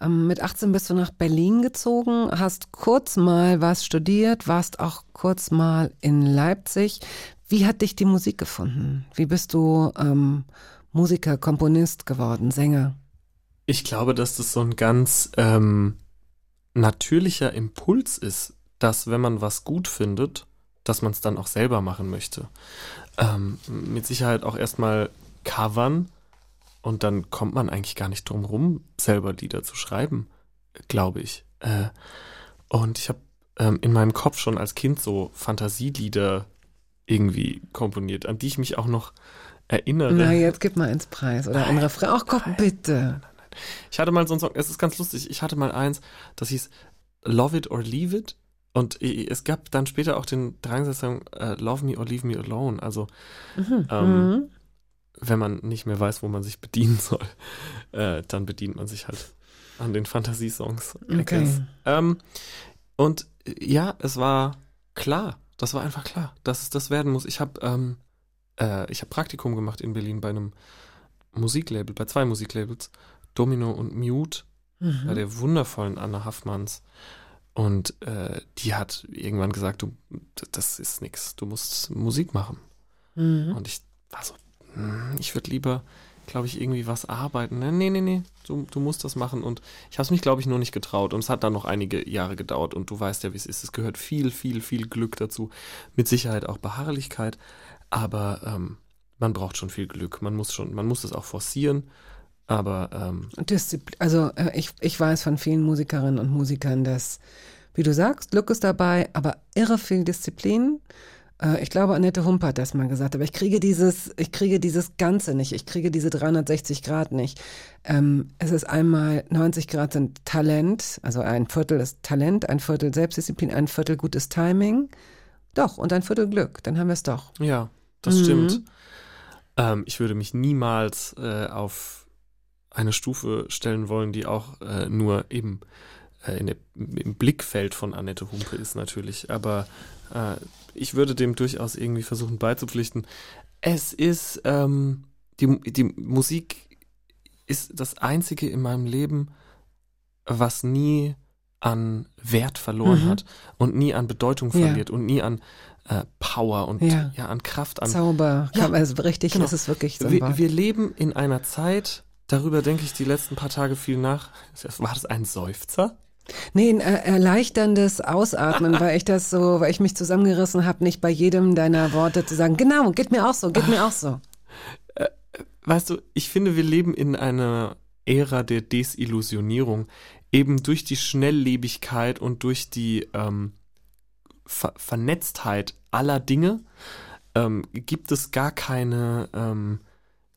Speaker 2: Ähm, mit 18 bist du nach Berlin gezogen, hast kurz mal was studiert, warst auch kurz mal in Leipzig. Wie hat dich die Musik gefunden? Wie bist du ähm, Musiker, Komponist geworden, Sänger?
Speaker 4: ich glaube, dass das so ein ganz ähm, natürlicher Impuls ist, dass wenn man was gut findet, dass man es dann auch selber machen möchte. Ähm, mit Sicherheit auch erstmal covern und dann kommt man eigentlich gar nicht drum rum, selber Lieder zu schreiben, glaube ich. Äh, und ich habe ähm, in meinem Kopf schon als Kind so Fantasielieder irgendwie komponiert, an die ich mich auch noch erinnere.
Speaker 2: Na, jetzt gib mal ins Preis oder ein Refrain. Ach komm, bitte.
Speaker 4: Ich hatte mal so einen Song, es ist ganz lustig, ich hatte mal eins, das hieß Love It or Leave It. Und es gab dann später auch den Drangsal-Song äh, Love Me or Leave Me Alone. Also, ähm,
Speaker 2: Mhm.
Speaker 4: Wenn man nicht mehr weiß, wo man sich bedienen soll, äh, dann bedient man sich halt an den Fantasiesongs.
Speaker 2: Okay.
Speaker 4: Ähm, und äh, ja, es war klar, das war einfach klar, dass es das werden muss. Ich habe ähm, äh, ich habe Praktikum gemacht in Berlin bei einem Musiklabel, bei zwei Musiklabels, Domino und Mute, bei
Speaker 2: Mhm.
Speaker 4: der wundervollen Anna Haffmanns. Und äh, die hat irgendwann gesagt, du, das ist nix, du musst Musik machen.
Speaker 2: Mhm.
Speaker 4: Und ich war so, ich würde lieber, glaube ich, irgendwie was arbeiten. Ne, Nee, nee, nee, du, du musst das machen. Und ich habe es mich, glaube ich, nur nicht getraut. Und es hat dann noch einige Jahre gedauert. Und du weißt ja, wie es ist. Es gehört viel, viel, viel Glück dazu. Mit Sicherheit auch Beharrlichkeit. Aber ähm, man braucht schon viel Glück. Man muss schon, man muss es auch forcieren. Aber ähm,
Speaker 2: Disziplin, also äh, ich, ich weiß von vielen Musikerinnen und Musikern, dass, wie du sagst, Glück ist dabei, aber irre viel Disziplin. Äh, ich glaube, Annette Hump hat das mal gesagt, aber ich kriege dieses, ich kriege dieses Ganze nicht, ich kriege diese 360 Grad nicht. Ähm, es ist einmal 90 Grad sind Talent, also ein Viertel ist Talent, ein Viertel Selbstdisziplin, ein Viertel gutes Timing. Doch, und ein Viertel Glück, dann haben wir es doch.
Speaker 4: Ja, das
Speaker 2: Mhm.
Speaker 4: stimmt. Ähm, ich würde mich niemals äh, auf eine Stufe stellen wollen, die auch äh, nur eben äh, der, im Blickfeld von Annette Humpe ist natürlich. Aber äh, ich würde dem durchaus irgendwie versuchen beizupflichten. Es ist, ähm, die, die Musik ist das Einzige in meinem Leben, was nie an Wert verloren
Speaker 2: Mhm.
Speaker 4: hat und nie an Bedeutung
Speaker 2: Ja.
Speaker 4: verliert und nie an äh, Power und
Speaker 2: Ja.
Speaker 4: ja. an Kraft, an
Speaker 2: Zauber,
Speaker 4: Ja,
Speaker 2: also richtig
Speaker 4: genau.
Speaker 2: ist es wirklich so.
Speaker 4: wir, wir leben in einer Zeit, darüber denke ich die letzten paar Tage viel nach. War das ein Seufzer?
Speaker 2: Nee, ein äh, erleichterndes Ausatmen, weil ich das so, weil ich mich zusammengerissen habe, nicht bei jedem deiner Worte zu sagen, genau, geht mir auch so, geht mir auch so.
Speaker 4: Weißt du, ich finde, wir leben in einer Ära der Desillusionierung, eben durch die Schnelllebigkeit und durch die ähm, Ver Vernetztheit aller Dinge ähm, gibt es gar keine, ähm,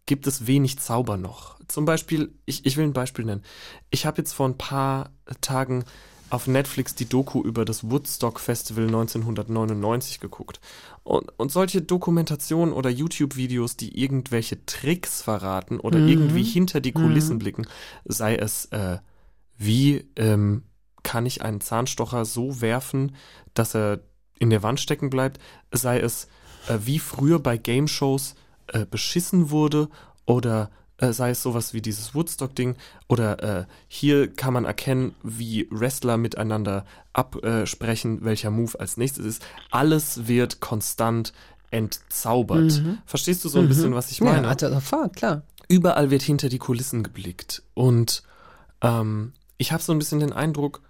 Speaker 4: gibt es wenig Zauber noch. Zum Beispiel, ich, ich will ein Beispiel nennen. Ich habe jetzt vor ein paar Tagen auf Netflix die Doku über das Woodstock Festival 1999 geguckt. Und, und solche Dokumentationen oder YouTube-Videos, die irgendwelche Tricks verraten oder
Speaker 2: Mhm.
Speaker 4: irgendwie hinter die Kulissen
Speaker 2: Mhm.
Speaker 4: blicken, sei es, äh, wie ähm, kann ich einen Zahnstocher so werfen, dass er in der Wand stecken bleibt, sei es, äh, wie früher bei Game-Shows äh, beschissen wurde oder äh, sei es sowas wie dieses Woodstock-Ding oder äh, hier kann man erkennen, wie Wrestler miteinander absprechen, welcher Move als nächstes ist. Alles wird konstant entzaubert. Verstehst du so ein bisschen, was ich meine?
Speaker 2: Mhm. Ja, also sofort, klar.
Speaker 4: überall wird hinter die Kulissen geblickt. Und ähm, ich habe so ein bisschen den Eindruck,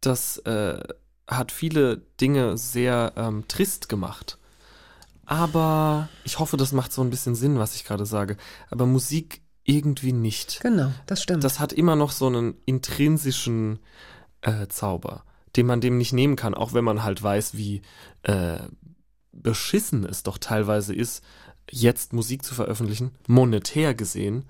Speaker 4: das äh, hat viele Dinge sehr ähm, trist gemacht. Aber ich hoffe, das macht so ein bisschen Sinn, was ich gerade sage. Aber Musik irgendwie nicht.
Speaker 2: Genau, das stimmt.
Speaker 4: Das hat immer noch so einen intrinsischen äh, Zauber, den man dem nicht nehmen kann, auch wenn man halt weiß, wie äh, beschissen es doch teilweise ist, jetzt Musik zu veröffentlichen, monetär gesehen.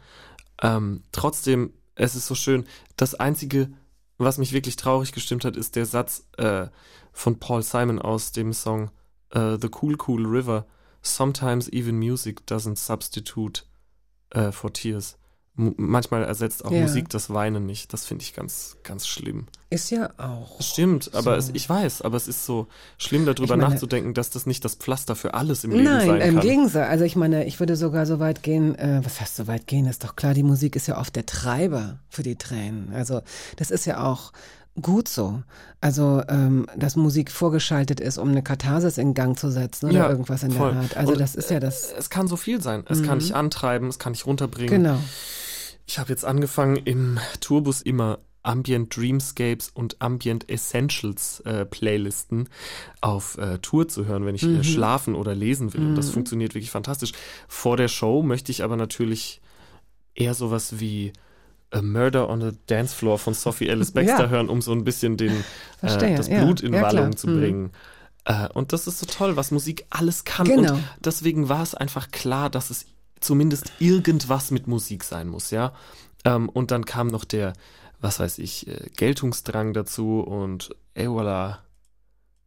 Speaker 4: Ähm, trotzdem, es ist so schön. Das Einzige, was mich wirklich traurig gestimmt hat, ist der Satz äh, von Paul Simon aus dem Song äh, The Cool Cool River. Sometimes even music doesn't substitute äh, for tears. M manchmal ersetzt auch
Speaker 2: Ja.
Speaker 4: Musik das Weinen nicht. Das finde ich ganz, ganz schlimm.
Speaker 2: ist ja auch.
Speaker 4: Stimmt, aber
Speaker 2: So.
Speaker 4: es, ich weiß, aber es ist so schlimm, darüber
Speaker 2: meine-
Speaker 4: nachzudenken, dass das nicht das Pflaster für alles im Leben
Speaker 2: Nein,
Speaker 4: sein
Speaker 2: im
Speaker 4: kann.
Speaker 2: Gegensatz. Also ich meine, ich würde sogar so weit gehen, äh, was heißt so weit gehen, ist doch klar, die Musik ist ja oft der Treiber für die Tränen. Also das ist ja auch gut so. Also, ähm, dass Musik vorgeschaltet ist, um eine Katharsis in Gang zu setzen oder
Speaker 4: Ja,
Speaker 2: irgendwas in
Speaker 4: voll.
Speaker 2: der Art. Also
Speaker 4: Und,
Speaker 2: das ist ja das.
Speaker 4: Es kann so viel sein. Es kann dich antreiben, es kann dich runterbringen.
Speaker 2: Genau.
Speaker 4: Ich habe jetzt angefangen im Tourbus immer Ambient Dreamscapes und Ambient Essentials äh, Playlisten auf äh, Tour zu hören, wenn ich
Speaker 2: Mhm.
Speaker 4: äh, schlafen oder lesen will. Und das funktioniert wirklich fantastisch. Vor der Show möchte ich aber natürlich eher sowas wie A Murder on the Dance Floor von Sophie Ellis Baxter
Speaker 2: Ja.
Speaker 4: hören, um so ein bisschen den, äh, das
Speaker 2: ja.
Speaker 4: Blut in
Speaker 2: Ja, klar.
Speaker 4: Wallung zu
Speaker 2: Mhm.
Speaker 4: bringen. Äh, und das ist so toll, was Musik alles kann.
Speaker 2: Genau.
Speaker 4: Und deswegen war es einfach klar, dass es zumindest irgendwas mit Musik sein muss, ja. Ähm, und dann kam noch der, was weiß ich, äh, Geltungsdrang dazu und ey voilà,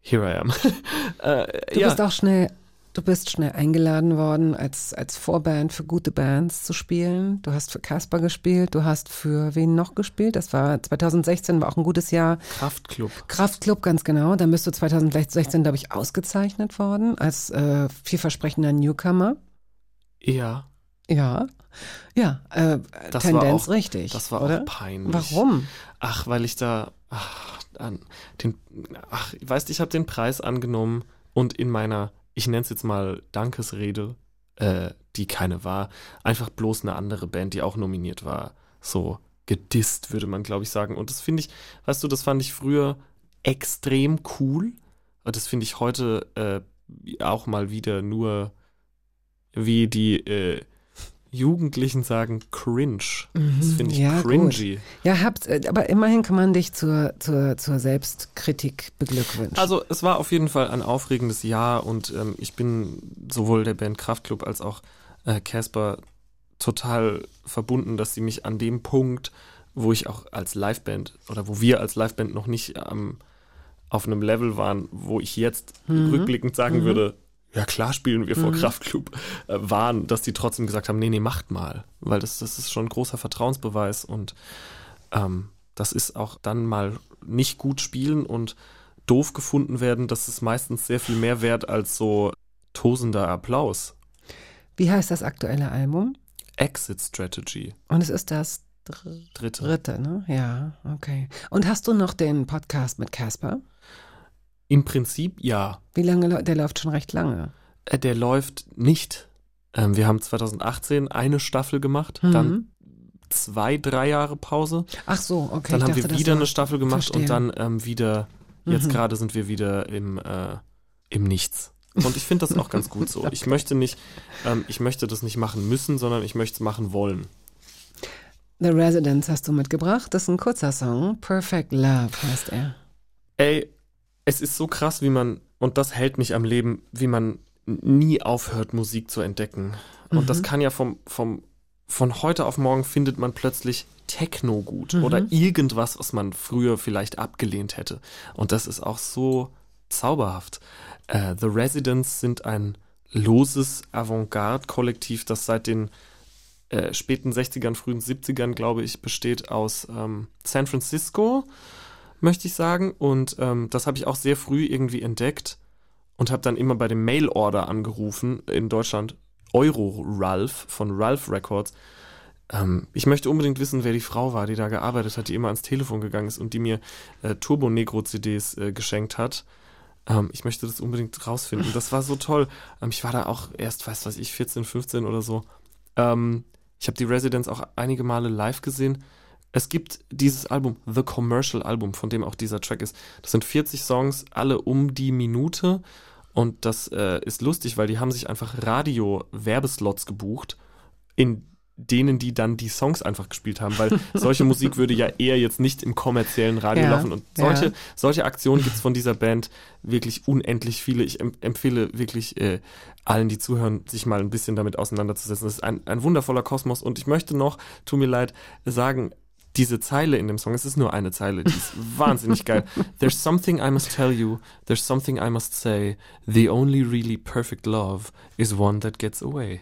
Speaker 4: here I am. äh,
Speaker 2: Du
Speaker 4: ja,
Speaker 2: bist auch schnell, du bist schnell eingeladen worden, als, als Vorband für gute Bands zu spielen. Du hast für Casper gespielt, du hast für wen noch gespielt? Das war 2016, war auch ein gutes Jahr.
Speaker 4: Kraftclub.
Speaker 2: Kraftclub, ganz genau. Dann bist du 2016, glaube ich, ausgezeichnet worden als äh, vielversprechender Newcomer.
Speaker 4: Ja,
Speaker 2: Ja, ja, äh,
Speaker 4: Das war
Speaker 2: Tendenz
Speaker 4: auch-
Speaker 2: richtig.
Speaker 4: das war
Speaker 2: oder?
Speaker 4: auch peinlich.
Speaker 2: Warum?
Speaker 4: Ach, weil ich da, ach, an, den, ach, weißt, ich habe den Preis angenommen und in meiner, ich nenne es jetzt mal Dankesrede, äh, die keine war, einfach bloß eine andere Band, die auch nominiert war, so gedisst, würde man, glaube ich, sagen. Und das finde ich, weißt du, das fand ich früher extrem cool. Und das finde ich heute äh, auch mal wieder nur, wie die äh, Jugendlichen sagen, cringe. Das finde ich
Speaker 2: Mhm. Ja,
Speaker 4: cringy.
Speaker 2: Ja, habt, äh, aber immerhin kann man dich zur, zur, zur Selbstkritik beglückwünschen.
Speaker 4: Also es war auf jeden Fall ein aufregendes Jahr und ähm, ich bin sowohl der Band Kraftklub als auch äh, Casper total verbunden, dass sie mich an dem Punkt, wo ich auch als Liveband oder wo wir als Liveband noch nicht ähm, auf einem Level waren, wo ich jetzt rückblickend sagen würde, ja klar spielen wir vor Kraftklub, äh, waren, dass die trotzdem gesagt haben, nee, nee, macht mal. Weil das, das ist schon ein großer Vertrauensbeweis und ähm, das ist auch dann mal nicht gut spielen und doof gefunden werden, das ist meistens sehr viel mehr wert als so tosender Applaus.
Speaker 2: Wie heißt das aktuelle Album?
Speaker 4: Exit Strategy,
Speaker 2: Und es ist das dr
Speaker 4: dritte.
Speaker 2: dritte, ne? Ja, okay. Und hast du noch den Podcast mit Casper?
Speaker 4: Im Prinzip ja.
Speaker 2: Wie lange, der läuft schon recht lange.
Speaker 4: Äh, Der läuft nicht. Ähm, wir haben 2018 eine Staffel gemacht,
Speaker 2: Mhm.
Speaker 4: dann zwei, drei Jahre Pause.
Speaker 2: Ach so, okay.
Speaker 4: dann haben
Speaker 2: dachte,
Speaker 4: wir wieder eine Staffel gemacht
Speaker 2: Verstehe.
Speaker 4: und dann ähm, wieder, jetzt
Speaker 2: Mhm.
Speaker 4: gerade sind wir wieder im, äh, im Nichts. Und ich finde das auch ganz gut so. Ich möchte nicht, ähm, ich möchte das nicht machen müssen, sondern ich möchte es machen wollen.
Speaker 2: The Residence hast du mitgebracht. Das ist ein kurzer Song. Perfect Love heißt er.
Speaker 4: Ey, es ist so krass, wie man, und das hält mich am Leben, wie man nie aufhört, Musik zu entdecken. Und
Speaker 2: Mhm.
Speaker 4: das kann ja vom, vom, von heute auf morgen findet man plötzlich Techno gut
Speaker 2: Mhm.
Speaker 4: oder irgendwas, was man früher vielleicht abgelehnt hätte. Und das ist auch so zauberhaft. Äh, The Residents sind ein loses Avantgarde-Kollektiv, das seit den äh, späten 60ern, frühen 70ern, glaube ich, besteht aus ähm, San Francisco, möchte ich sagen. Und ähm, das habe ich auch sehr früh irgendwie entdeckt und habe dann immer bei dem Mail-Order angerufen in Deutschland, Euro Ralph von Ralph Records. Ähm, ich möchte unbedingt wissen, wer die Frau war, die da gearbeitet hat, die immer ans Telefon gegangen ist und die mir äh, Turbo Negro CDs äh, geschenkt hat. Ähm, ich möchte das unbedingt rausfinden. Das war so toll. Ähm, ich war da auch erst, weiß was ich, 14, 15 oder so. Ähm, ich habe die Residents auch einige Male live gesehen. Es gibt dieses Album, The Commercial Album, von dem auch dieser Track ist. Das sind 40 Songs, alle um die Minute. Und das äh, ist lustig, weil die haben sich einfach Radio-Werbeslots gebucht, in denen die dann die Songs einfach gespielt haben, weil solche Musik würde ja eher jetzt nicht im kommerziellen Radio
Speaker 2: Ja,
Speaker 4: laufen. Und solche,
Speaker 2: ja.
Speaker 4: solche Aktionen gibt es von dieser Band wirklich unendlich viele. Ich em empfehle wirklich äh, allen, die zuhören, sich mal ein bisschen damit auseinanderzusetzen. Das ist ein, ein wundervoller Kosmos. Und ich möchte noch, tut mir leid, sagen, diese Zeile in dem Song, es ist nur eine Zeile, die ist wahnsinnig geil. There's something I must tell you, there's something I must say. The only really perfect love is one that gets away.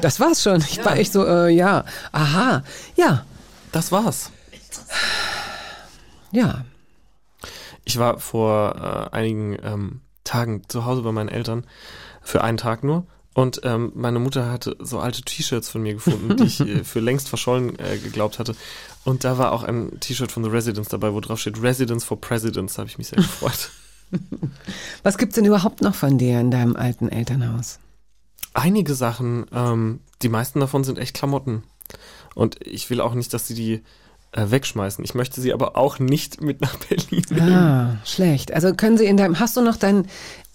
Speaker 2: Das war's schon. Ich war echt so, äh, ja, aha, ja,
Speaker 4: Das war's.
Speaker 2: ja.
Speaker 4: Ich war vor äh, einigen ähm, Tagen zu Hause bei meinen Eltern für einen Tag nur. Und ähm, meine Mutter hatte so alte T-Shirts von mir gefunden, die ich äh, für längst verschollen äh, geglaubt hatte. Und da war auch ein T-Shirt von The Residents dabei, wo drauf steht Residents for Presidents. Da habe ich mich sehr gefreut.
Speaker 2: Was gibt's denn überhaupt noch von dir in deinem alten Elternhaus?
Speaker 4: Einige Sachen, ähm, die meisten davon sind echt Klamotten. Und ich will auch nicht, dass sie die äh, wegschmeißen. Ich möchte sie aber auch nicht mit nach Berlin nehmen.
Speaker 2: Ah, schlecht. Also können sie in deinem, hast du noch dein,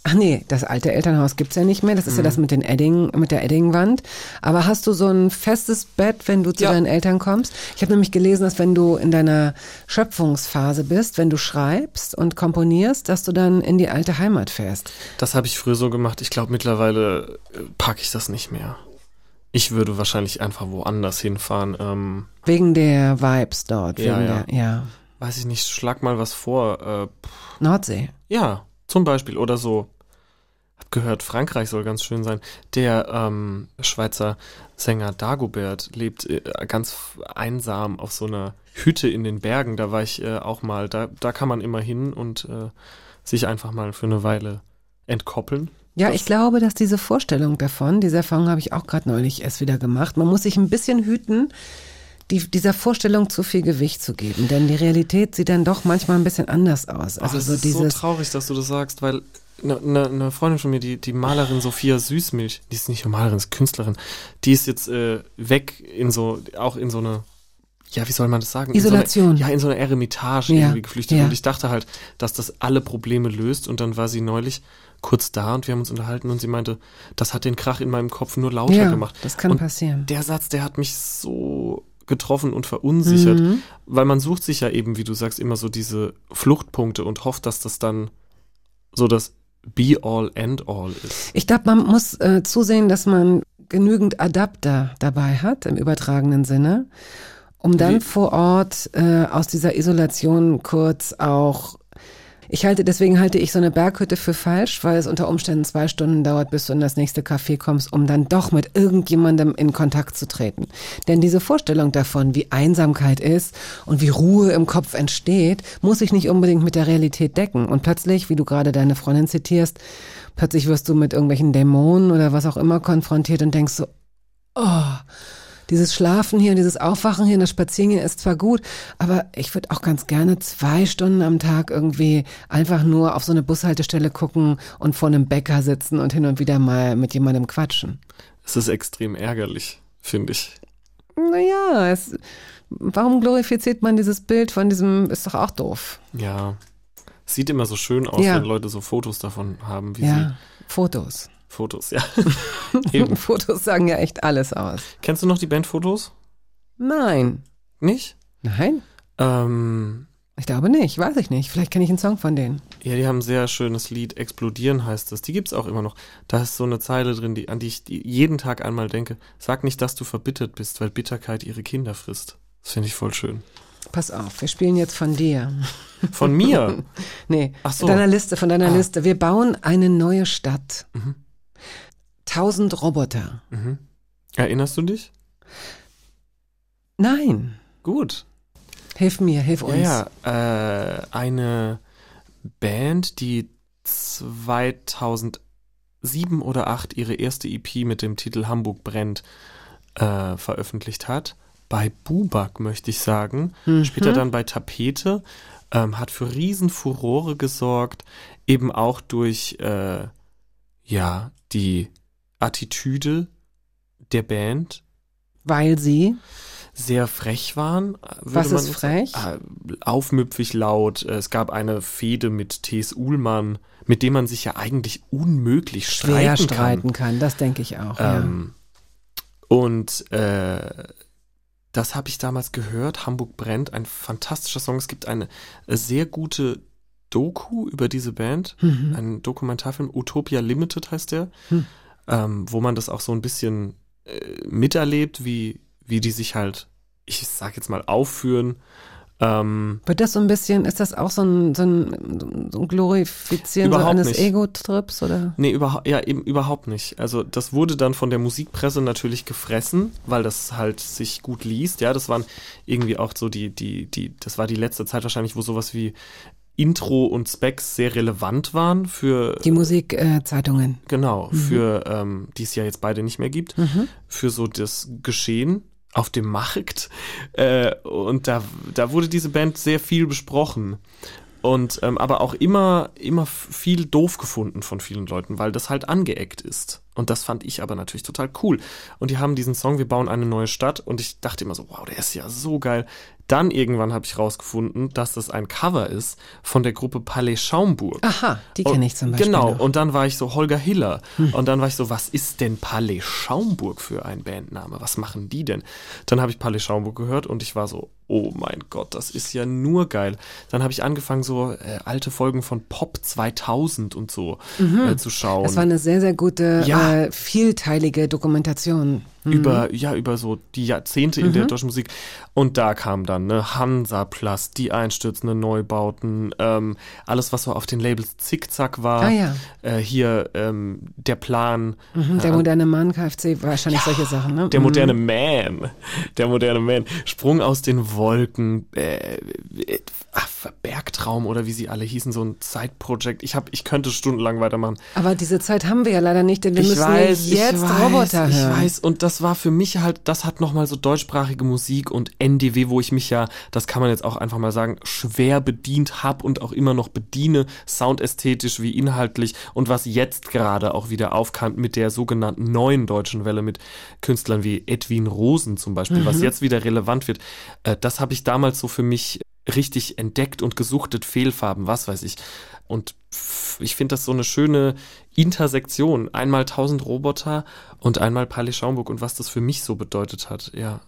Speaker 2: ach nee, das alte Elternhaus gibt's ja nicht mehr. Das ist
Speaker 4: Mhm.
Speaker 2: ja das mit den Edding, mit der Eddingwand. Aber hast du so ein festes Bett, wenn du zu
Speaker 4: Ja.
Speaker 2: deinen Eltern kommst? Ich habe nämlich gelesen, dass wenn du in deiner Schöpfungsphase bist, wenn du schreibst und komponierst, dass du dann in die alte Heimat fährst.
Speaker 4: Das habe ich früher so gemacht. Ich glaube, mittlerweile äh, packe ich das nicht mehr. Ich würde wahrscheinlich einfach woanders hinfahren. Ähm,
Speaker 2: Wegen der Vibes dort.
Speaker 4: Ja,
Speaker 2: wegen
Speaker 4: ja.
Speaker 2: Der, ja.
Speaker 4: weiß ich nicht, schlag mal was vor. Äh,
Speaker 2: Nordsee.
Speaker 4: ja, zum Beispiel. Oder so. Gehört, Frankreich soll ganz schön sein. Der ähm, Schweizer Sänger Dagobert lebt äh, ganz einsam auf so einer Hütte in den Bergen. Da war ich äh, auch mal. Da, da kann man immer hin und äh, sich einfach mal für eine Weile entkoppeln.
Speaker 2: Ja, ich glaube, dass diese Vorstellung davon, diese Erfahrung habe ich auch gerade neulich erst wieder gemacht. Man muss sich ein bisschen hüten, die, dieser Vorstellung zu viel Gewicht zu geben, denn die Realität sieht dann doch manchmal ein bisschen anders aus. Also
Speaker 4: Ach,
Speaker 2: so
Speaker 4: ist
Speaker 2: dieses,
Speaker 4: so traurig, dass du das sagst, weil eine ne, ne Freundin von mir, die, die Malerin Sophia Süßmilch, die ist nicht nur Malerin, ist Künstlerin, die ist jetzt äh, weg in so, auch in so eine, ja, wie soll man das sagen?
Speaker 2: Isolation.
Speaker 4: In so eine, ja, in so eine Eremitage
Speaker 2: Ja,
Speaker 4: irgendwie geflüchtet.
Speaker 2: ja.
Speaker 4: Und ich dachte halt, dass das alle Probleme löst. Und dann war sie neulich kurz da und wir haben uns unterhalten und sie meinte, das hat den Krach in meinem Kopf nur lauter
Speaker 2: ja,
Speaker 4: gemacht.
Speaker 2: das kann
Speaker 4: und
Speaker 2: passieren.
Speaker 4: der Satz, der hat mich so getroffen und verunsichert,
Speaker 2: Mhm.
Speaker 4: weil man sucht sich ja eben, wie du sagst, immer so diese Fluchtpunkte und hofft, dass das dann so das Be all and all ist.
Speaker 2: Ich glaube, man muss äh, zusehen, dass man genügend Adapter dabei hat, im übertragenen Sinne, um dann
Speaker 4: Wie-
Speaker 2: vor Ort äh, aus dieser Isolation kurz auch. Ich halte, deswegen halte ich so eine Berghütte für falsch, weil es unter Umständen zwei Stunden dauert, bis du in das nächste Café kommst, um dann doch mit irgendjemandem in Kontakt zu treten. Denn diese Vorstellung davon, wie Einsamkeit ist und wie Ruhe im Kopf entsteht, muss sich nicht unbedingt mit der Realität decken. Und plötzlich, wie du gerade deine Freundin zitierst, plötzlich wirst du mit irgendwelchen Dämonen oder was auch immer konfrontiert und denkst so, oh, dieses Schlafen hier, dieses Aufwachen hier, das Spazierengehen ist zwar gut, aber ich würde auch ganz gerne zwei Stunden am Tag irgendwie einfach nur auf so eine Bushaltestelle gucken und vor einem Bäcker sitzen und hin und wieder mal mit jemandem quatschen.
Speaker 4: Es ist extrem ärgerlich, finde ich.
Speaker 2: Naja, es, warum glorifiziert man dieses Bild von diesem, ist doch auch doof.
Speaker 4: Ja. Sieht immer so schön aus,
Speaker 2: Ja.
Speaker 4: wenn Leute so Fotos davon haben, wie
Speaker 2: Ja,
Speaker 4: sie Fotos, ja. Eben.
Speaker 2: Fotos sagen ja echt alles aus.
Speaker 4: Kennst du noch die Band Fotos?
Speaker 2: Nein.
Speaker 4: Nicht?
Speaker 2: Nein?
Speaker 4: Ähm,
Speaker 2: Ich glaube nicht, weiß ich nicht. Vielleicht kenne ich einen Song von denen.
Speaker 4: Ja, die haben ein sehr schönes Lied, Explodieren heißt es. Die gibt's auch immer noch. Da ist so eine Zeile drin, die, an die ich jeden Tag einmal denke. Sag nicht, dass du verbittert bist, weil Bitterkeit ihre Kinder frisst. Das finde ich voll schön.
Speaker 2: Pass auf, wir spielen jetzt von dir.
Speaker 4: Von mir.
Speaker 2: Nee,
Speaker 4: Ach so.
Speaker 2: von deiner Liste, von deiner
Speaker 4: Ah.
Speaker 2: Liste. Wir bauen eine neue Stadt.
Speaker 4: Mhm.
Speaker 2: Tausend Roboter.
Speaker 4: Mhm. Erinnerst du dich?
Speaker 2: Nein.
Speaker 4: Gut.
Speaker 2: Hilf mir, hilf uns.
Speaker 4: Ja, ja. Äh, eine Band, die 2007 oder 8 ihre erste EP mit dem Titel Hamburg brennt äh, veröffentlicht hat. Bei Bubak, möchte ich sagen.
Speaker 2: Mhm.
Speaker 4: Später dann bei Tapete. Ähm, hat für Riesenfurore gesorgt. Eben auch durch, äh, ja, die Attitüde der Band.
Speaker 2: Weil sie.
Speaker 4: Sehr frech waren. äh,
Speaker 2: Was ist frech?
Speaker 4: sagen. Äh, aufmüpfig laut. Es gab eine Fehde mit T.S. Uhlmann, mit dem man sich ja eigentlich unmöglich
Speaker 2: Schwer
Speaker 4: streiten kann.
Speaker 2: streiten kann, das denke ich auch.
Speaker 4: Ähm, und äh, das habe ich damals gehört. Hamburg brennt, ein fantastischer Song. Es gibt eine sehr gute Doku über diese Band,
Speaker 2: ja. Mhm.
Speaker 4: ein Dokumentarfilm, Utopia Limited heißt der,
Speaker 2: Hm.
Speaker 4: Ähm, wo man das auch so ein bisschen äh, miterlebt, wie, wie die sich halt, ich sag jetzt mal, aufführen. Ähm,
Speaker 2: Wird das so ein bisschen, ist das auch so ein, so ein, so ein Glorifizieren so
Speaker 4: Überhaupt
Speaker 2: eines. Ego-Trips oder?
Speaker 4: Nee, überha ja, eben überhaupt nicht. Also das wurde dann von der Musikpresse natürlich gefressen, weil das halt sich gut liest. Ja, das waren irgendwie auch so die, die, die, das war die letzte Zeit wahrscheinlich, wo sowas wie Intro und Specs sehr relevant waren für
Speaker 2: Die Musikzeitungen.
Speaker 4: genau, für ähm, die es ja jetzt beide nicht mehr gibt,
Speaker 2: Mhm.
Speaker 4: für so das Geschehen auf dem Markt. Äh, und da, da wurde diese Band sehr viel besprochen. Und ähm, aber auch immer, immer viel doof gefunden von vielen Leuten, weil das halt angeeckt ist. Und das fand ich aber natürlich total cool. Und die haben diesen Song, wir bauen eine neue Stadt. Und ich dachte immer so, wow, der ist ja so geil. Dann irgendwann habe ich rausgefunden, dass das ein Cover ist von der Gruppe Palais Schaumburg.
Speaker 2: Aha, die kenne ich zum Beispiel.
Speaker 4: Genau,
Speaker 2: noch.
Speaker 4: und dann war ich so Holger Hiller. Und dann war ich so, was ist denn Palais Schaumburg für ein Bandname? Was machen die denn? Dann habe ich Palais Schaumburg gehört und ich war so, oh mein Gott, das ist ja nur geil. Dann habe ich angefangen, so äh, alte Folgen von Pop 2000 und so äh, zu schauen.
Speaker 2: Das war eine sehr, sehr gute,
Speaker 4: Ja.
Speaker 2: äh, vielteilige Dokumentation.
Speaker 4: Über ja über so die Jahrzehnte in
Speaker 2: Mhm.
Speaker 4: der deutschen Musik und da kam dann ne Hansaplast, die einstürzenden Neubauten, ähm, alles was so auf den Labels Zickzack war,
Speaker 2: Ah ja,
Speaker 4: äh, hier ähm, der Plan,
Speaker 2: mhm. der moderne Mann, KFC, wahrscheinlich solche Sachen. Ne?
Speaker 4: der
Speaker 2: Mhm.
Speaker 4: moderne Man, der moderne Man, Sprung aus den Wolken, äh, äh, ach, Bergtraum oder wie sie alle hießen, so ein Side-Project. Ich hab, ich könnte stundenlang weitermachen.
Speaker 2: Aber diese Zeit haben wir ja leider nicht, denn wir
Speaker 4: ich
Speaker 2: müssen
Speaker 4: weiß,
Speaker 2: ja jetzt
Speaker 4: ich weiß,
Speaker 2: Roboter
Speaker 4: ich
Speaker 2: hören.
Speaker 4: weiß. Und das war für mich halt, das hat nochmal so deutschsprachige Musik und NDW, wo ich mich ja, das kann man jetzt auch einfach mal sagen, schwer bedient hab und auch immer noch bediene, soundästhetisch wie inhaltlich. Und was jetzt gerade auch wieder aufkam mit der sogenannten neuen deutschen Welle mit Künstlern wie Edwin Rosen zum Beispiel, was jetzt wieder relevant wird, äh, das habe ich damals so für mich richtig entdeckt und gesuchtet, Fehlfarben, was weiß ich. Und ich finde das so eine schöne Intersektion. Einmal 1000 Roboter und einmal Palais Schaumburg und was das für mich so bedeutet hat, ja.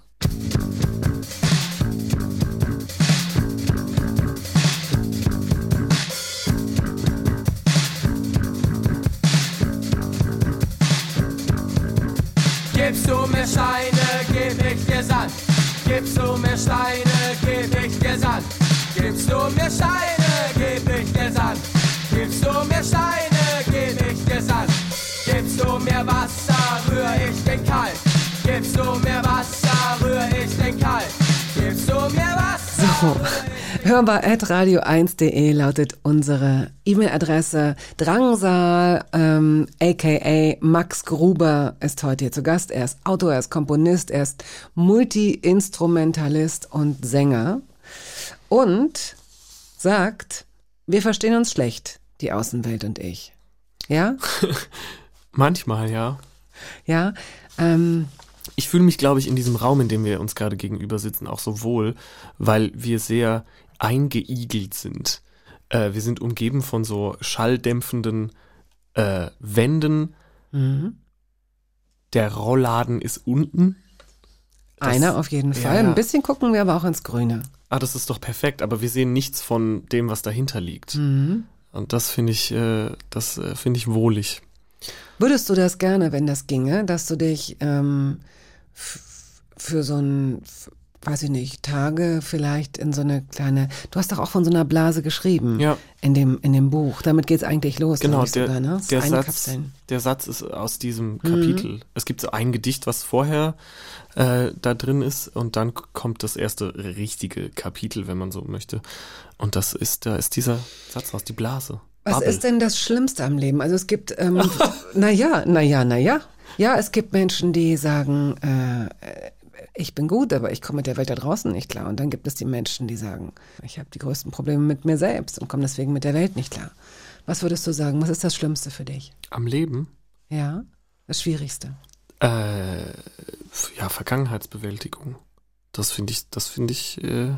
Speaker 6: Gibst du mir Steine, geb ich dir Sand. Gibst du mir Steine, Sand. Gibst du mir Steine, geb ich dir Sand. Gibst du mir Steine, geb ich dir Sand. Gibst du mir Wasser, rühr ich den Kalk. Gibst du mir Wasser, rühr ich den Kalk. Gibst du mir Wasser.
Speaker 2: So, hörbar at radio1.de lautet unsere E-Mail-Adresse. Drangsal, ähm, aka Max Gruber, ist heute hier zu Gast. Er ist Autor, er ist Komponist, er ist Multi-Instrumentalist und Sänger. Und sagt, wir verstehen uns schlecht, die Außenwelt und ich. Ja?
Speaker 4: Manchmal, ja.
Speaker 2: Ja? Ähm,
Speaker 4: Ich fühle mich, glaube ich, in diesem Raum, in dem wir uns gerade gegenüber sitzen, auch so wohl, weil wir sehr eingeigelt sind. Äh, wir sind umgeben von so schalldämpfenden äh, Wänden.
Speaker 2: mhm.
Speaker 4: Der Rollladen ist unten. Das-
Speaker 2: Einer auf jeden
Speaker 4: ja,
Speaker 2: Fall.
Speaker 4: ja.
Speaker 2: Ein bisschen gucken wir aber auch ins Grüne.
Speaker 4: Ah, das ist doch perfekt, aber wir sehen nichts von dem, was dahinter liegt.
Speaker 2: Mhm.
Speaker 4: Und das finde ich, äh, das äh, finde ich wohlig.
Speaker 2: Würdest du das gerne, wenn das ginge, dass du dich ähm, für so ein weiß ich nicht, Tage vielleicht in so eine kleine, du hast doch auch von so einer Blase geschrieben.
Speaker 4: Ja.
Speaker 2: In dem, in dem Buch. Damit geht's eigentlich los.
Speaker 4: Genau, der,
Speaker 2: sogar, ne?
Speaker 4: Der, Satz,
Speaker 2: Kapseln.
Speaker 4: der Satz ist aus diesem
Speaker 2: Mhm.
Speaker 4: Kapitel. Es gibt so ein Gedicht, was vorher äh, da drin ist und dann kommt das erste richtige Kapitel, wenn man so möchte. Und das ist, da ist dieser Satz aus, die Blase.
Speaker 2: Was
Speaker 4: Bubble.
Speaker 2: ist denn das Schlimmste am Leben? Also es gibt, ähm, naja, naja, naja. Ja, es gibt Menschen, die sagen, äh, ich bin gut, aber ich komme mit der Welt da draußen nicht klar. Und dann gibt es die Menschen, die sagen, ich habe die größten Probleme mit mir selbst und komme deswegen mit der Welt nicht klar. Was würdest du sagen? Was ist das Schlimmste für dich?
Speaker 4: Am Leben?
Speaker 2: Ja, das Schwierigste.
Speaker 4: Äh, ja, Vergangenheitsbewältigung. Das finde ich, das finde ich, äh,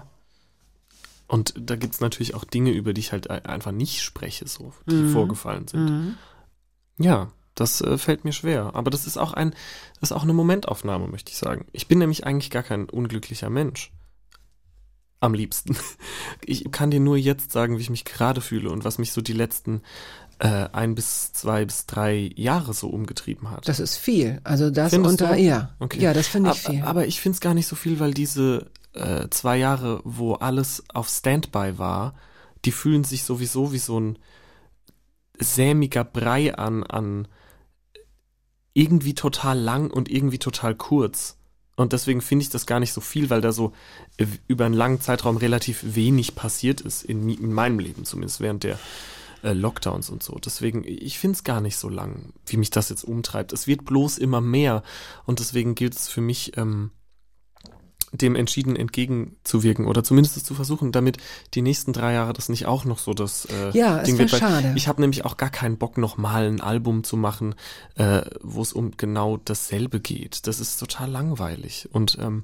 Speaker 4: und da gibt's natürlich auch Dinge, über die ich halt ein- einfach nicht spreche, so, die
Speaker 2: Mhm.
Speaker 4: vorgefallen sind.
Speaker 2: Mhm.
Speaker 4: Ja, das äh, fällt mir schwer. Aber das ist auch ein, das ist auch eine Momentaufnahme, möchte ich sagen. Ich bin nämlich eigentlich gar kein unglücklicher Mensch. Am liebsten. Ich kann dir nur jetzt sagen, wie ich mich gerade fühle und was mich so die letzten äh, ein bis zwei bis drei Jahre so umgetrieben hat.
Speaker 2: Das ist viel. Also das
Speaker 4: Findest
Speaker 2: unter,
Speaker 4: du?
Speaker 2: ja.
Speaker 4: Okay.
Speaker 2: Ja, das finde ich
Speaker 4: aber,
Speaker 2: viel.
Speaker 4: Aber ich finde es gar nicht so viel, weil diese äh, zwei Jahre, wo alles auf Standby war, die fühlen sich sowieso wie so ein sämiger Brei an, an irgendwie total lang und irgendwie total kurz. Und deswegen finde ich das gar nicht so viel, weil da so äh, über einen langen Zeitraum relativ wenig passiert ist, in, in meinem Leben zumindest, während der äh, Lockdowns und so. Deswegen, ich finde es gar nicht so lang, wie mich das jetzt umtreibt. Es wird bloß immer mehr und deswegen gilt es für mich, ähm, dem entschieden entgegenzuwirken oder zumindest es zu versuchen, damit die nächsten drei Jahre das nicht auch noch so das äh,
Speaker 2: Ja, es
Speaker 4: Ding wird.
Speaker 2: schade.
Speaker 4: Ich habe nämlich auch gar keinen Bock, noch mal ein Album zu machen, äh, wo es um genau dasselbe geht. Das ist total langweilig und ähm,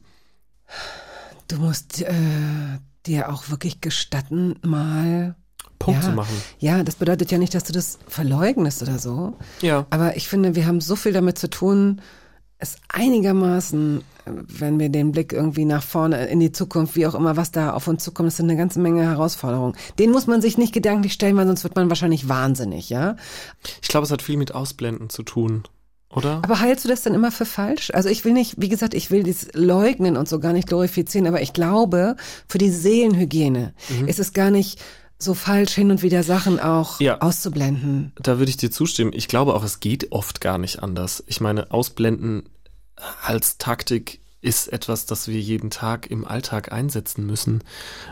Speaker 2: Du musst äh, dir auch wirklich gestatten, mal
Speaker 4: Punkt
Speaker 2: ja,
Speaker 4: zu machen.
Speaker 2: Ja, das bedeutet ja nicht, dass du das verleugnest oder so.
Speaker 4: Ja.
Speaker 2: Aber ich finde, wir haben so viel damit zu tun, es einigermaßen, wenn wir den Blick irgendwie nach vorne in die Zukunft, wie auch immer, was da auf uns zukommt, das sind eine ganze Menge Herausforderungen. Den muss man sich nicht gedanklich stellen, weil sonst wird man wahrscheinlich wahnsinnig, ja?
Speaker 4: Ich glaube, es hat viel mit Ausblenden zu tun, oder?
Speaker 2: Aber hältst du das dann immer für falsch? Also ich will nicht, wie gesagt, ich will dieses Leugnen und so gar nicht glorifizieren, aber ich glaube, für die Seelenhygiene ist es gar nicht so falsch, hin und wieder Sachen auch
Speaker 4: Ja.
Speaker 2: auszublenden.
Speaker 4: Da würde ich dir zustimmen. Ich glaube auch, es geht oft gar nicht anders. Ich meine, Ausblenden als Taktik ist etwas, das wir jeden Tag im Alltag einsetzen müssen,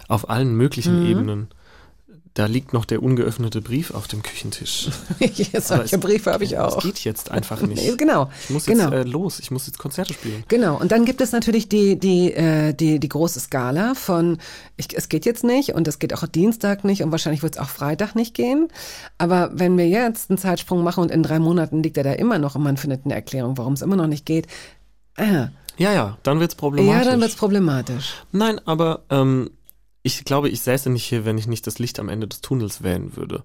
Speaker 4: auf allen möglichen
Speaker 2: Mhm.
Speaker 4: Ebenen. Da liegt noch der ungeöffnete Brief auf dem Küchentisch.
Speaker 2: Solche
Speaker 4: Aber es-
Speaker 2: Briefe habe ich auch.
Speaker 4: Es geht jetzt einfach nicht.
Speaker 2: Nee, genau.
Speaker 4: Ich muss jetzt
Speaker 2: genau.
Speaker 4: äh, los, ich muss jetzt Konzerte spielen.
Speaker 2: Genau, und dann gibt es natürlich die, die, äh, die, die große Skala von, ich, es geht jetzt nicht und es geht auch Dienstag nicht und wahrscheinlich wird es auch Freitag nicht gehen. Aber wenn wir jetzt einen Zeitsprung machen und in drei Monaten liegt er da immer noch und man findet eine Erklärung, warum es immer noch nicht geht, ah,
Speaker 4: Ja, ja, dann wird's problematisch.
Speaker 2: ja, dann wird's problematisch.
Speaker 4: Nein, aber ähm, ich glaube, ich säße nicht hier, wenn ich nicht das Licht am Ende des Tunnels wählen würde.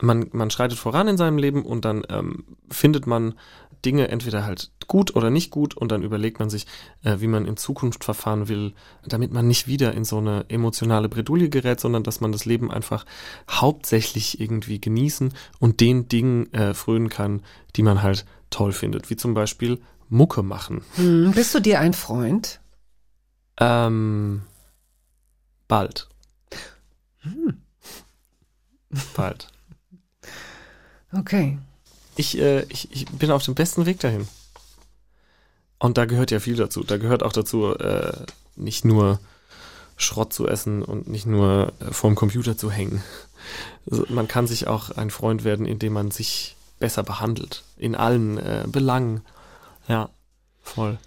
Speaker 4: Man, man schreitet voran in seinem Leben und dann ähm, findet man Dinge entweder halt gut oder nicht gut und dann überlegt man sich, äh, wie man in Zukunft verfahren will, damit man nicht wieder in so eine emotionale Bredouille gerät, sondern dass man das Leben einfach hauptsächlich irgendwie genießen und den Dingen äh, frönen kann, die man halt toll findet, wie zum Beispiel Mucke machen.
Speaker 2: Hm, bist du dir ein Freund?
Speaker 4: Ähm, bald. Bald.
Speaker 2: Okay.
Speaker 4: Ich, äh, ich, ich bin auf dem besten Weg dahin. Und da gehört ja viel dazu. Da gehört auch dazu, äh, nicht nur Schrott zu essen und nicht nur äh, vorm Computer zu hängen. Also man kann sich auch ein Freund werden, indem man sich besser behandelt. In allen äh, Belangen. Ja, voll.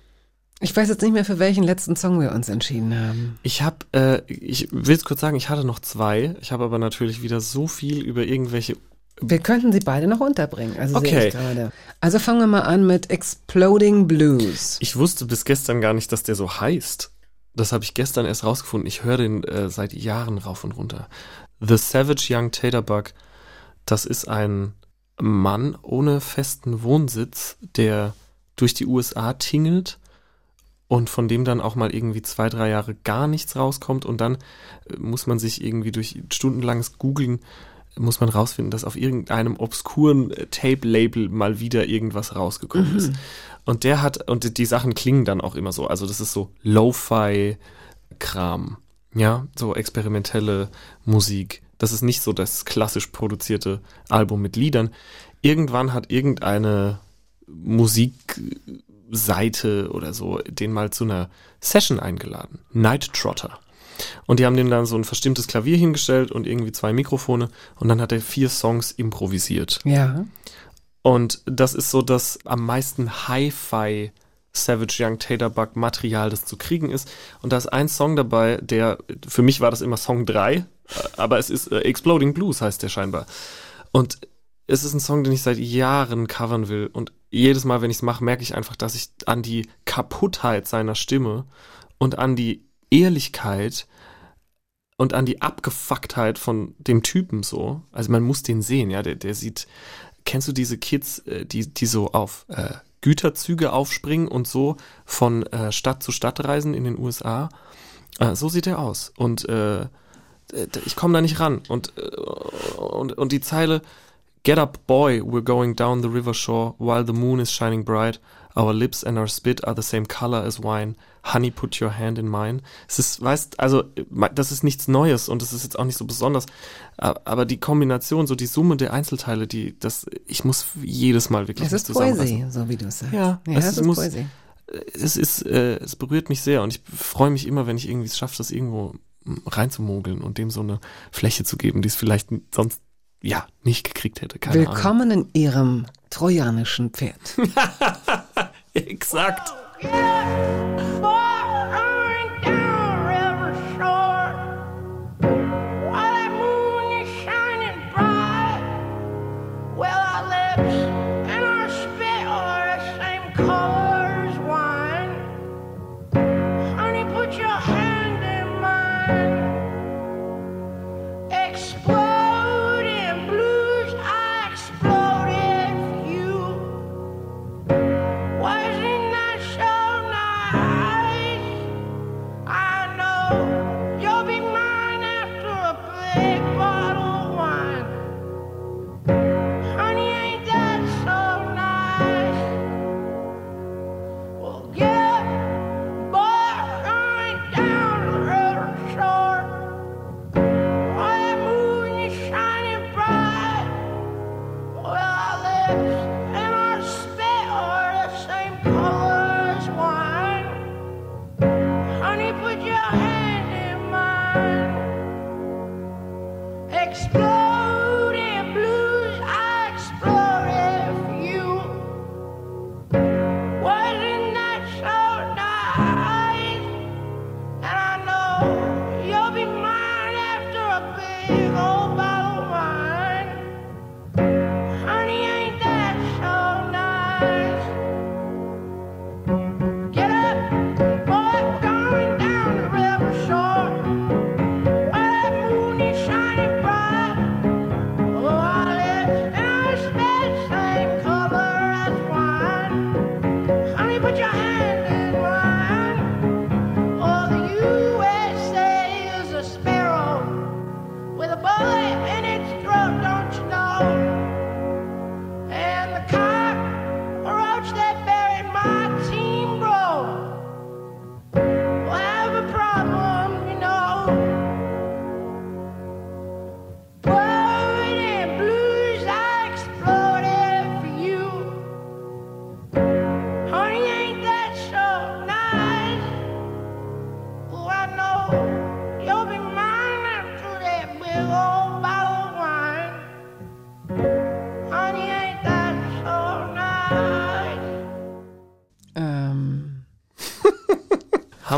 Speaker 2: Ich weiß jetzt nicht mehr, für welchen letzten Song wir uns entschieden haben.
Speaker 4: Ich habe, äh, ich will es kurz sagen, ich hatte noch zwei. Ich habe aber natürlich wieder so viel über irgendwelche.
Speaker 2: Wir könnten sie beide noch unterbringen. Also
Speaker 4: Okay.
Speaker 2: Also fangen wir mal an mit Exploding Blues.
Speaker 4: Ich wusste bis gestern gar nicht, dass der so heißt. Das habe ich gestern erst rausgefunden. Ich höre den äh, seit Jahren rauf und runter. The Savage Young Taterbug. Das ist ein Mann ohne festen Wohnsitz, der durch die USA tingelt und von dem dann auch mal irgendwie zwei, drei Jahre gar nichts rauskommt und dann äh, muss man sich irgendwie durch stundenlanges Googlen muss man rausfinden, dass auf irgendeinem obskuren äh, Tape-Label mal wieder irgendwas rausgekommen ist. Und der hat, und die Sachen klingen dann auch immer so. Also das ist so Lo-Fi, Kram. Ja, so experimentelle Musik. Das ist nicht so das klassisch produzierte Album mit Liedern. Irgendwann hat irgendeine Musikseite oder so den mal zu einer Session eingeladen. Night Trotter. Und die haben dem dann so ein verstimmtes Klavier hingestellt und irgendwie zwei Mikrofone und dann hat er vier Songs improvisiert.
Speaker 2: Ja.
Speaker 4: Und das ist so das am meisten Hi-Fi Savage Young Taterbug Material, das zu kriegen ist. Und da ist ein Song dabei, der, für mich war das immer Song 3, äh, aber es ist äh, Exploding Blues heißt der scheinbar. Und es ist ein Song, den ich seit Jahren covern will. Und jedes Mal, wenn ich es mache, merke ich einfach, dass ich an die Kaputtheit seiner Stimme und an die Ehrlichkeit und an die Abgefucktheit von dem Typen so. Also man muss den sehen, ja. Der, der sieht, kennst du diese Kids, äh, die, die so auf äh, Güterzüge aufspringen und so von äh, Stadt zu Stadt reisen in den USA? Äh, so sieht er aus. Und äh, ich komme da nicht ran. Und, äh, und, und die Zeile, Get up, boy, we're going down the river shore while the moon is shining bright. Our lips and our spit are the same color as wine. Honey, put your hand in mine. Es ist, weißt, also, das ist nichts Neues und es ist jetzt auch nicht so besonders. Aber die Kombination, so die Summe der Einzelteile, die, das, ich muss jedes Mal wirklich
Speaker 2: Es ist. Poesie, so wie du es sagst.
Speaker 4: Ja,
Speaker 2: ja
Speaker 4: es
Speaker 2: es ist
Speaker 4: muss-
Speaker 2: Poesie.
Speaker 4: Es ist, äh, es berührt mich sehr und ich freue mich immer, wenn ich irgendwie es schaffe, das irgendwo mm, reinzumogeln und dem so eine Fläche zu geben, die es vielleicht sonst, ja, nicht gekriegt hätte. Keine Ahnung.
Speaker 2: Willkommen in ihrem trojanischen Pferd.
Speaker 4: Exakt.
Speaker 7: Exploding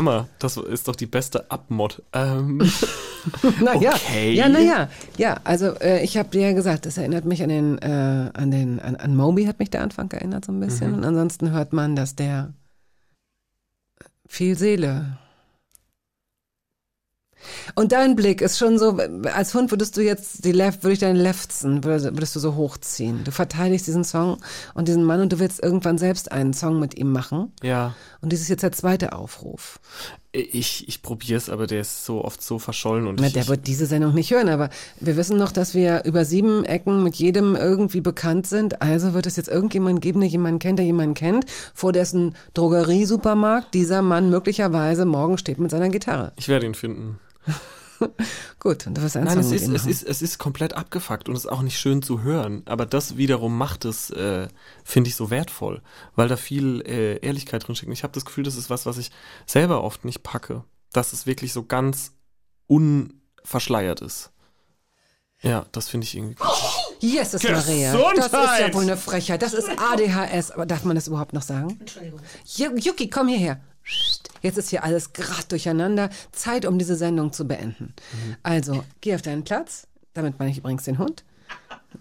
Speaker 4: Hammer. Das ist doch die beste Abmod. Ähm,
Speaker 2: naja,
Speaker 4: Okay.
Speaker 2: ja, naja, ja, also äh, ich habe dir ja gesagt, das erinnert mich an den, äh, an den, an, an Moby hat mich der Anfang erinnert so ein bisschen. Und ansonsten hört man, dass der viel Seele. Und dein Blick ist schon so, als Hund würdest du jetzt die Left, würde ich deinen Leftzen, würdest, würdest du so hochziehen. Du verteidigst diesen Song und diesen Mann und du willst irgendwann selbst einen Song mit ihm machen.
Speaker 4: ja.
Speaker 2: Und dies ist jetzt der zweite Aufruf.
Speaker 4: Ich, ich probiere es, aber der ist so oft so verschollen und
Speaker 2: Na,
Speaker 4: ich,
Speaker 2: der wird diese Sendung nicht hören, aber wir wissen noch, dass wir über sieben Ecken mit jedem irgendwie bekannt sind. Also wird es jetzt irgendjemanden geben, der jemanden kennt, der jemanden kennt, vor dessen Drogeriesupermarkt dieser Mann möglicherweise morgen steht mit seiner Gitarre.
Speaker 4: ich werde ihn finden.
Speaker 2: Gut, und du wirst
Speaker 4: Nein, es ist, es ist, es ist komplett abgefuckt und es ist auch nicht schön zu hören. Aber das wiederum macht es, äh, finde ich, so wertvoll, weil da viel äh, Ehrlichkeit drin steckt. Und Ich habe das Gefühl, das ist was, was ich selber oft nicht packe. Dass es wirklich so ganz unverschleiert ist. Ja, das finde ich irgendwie.
Speaker 2: Jesus Maria. Das ist ja wohl eine Frechheit. Das ist ADHS. Aber darf man das überhaupt noch sagen? Entschuldigung. Yuki, komm hierher. Jetzt ist hier alles gerade durcheinander. Zeit, um diese Sendung zu beenden.
Speaker 4: Mhm.
Speaker 2: Also, geh auf deinen Platz. Damit meine ich übrigens den Hund.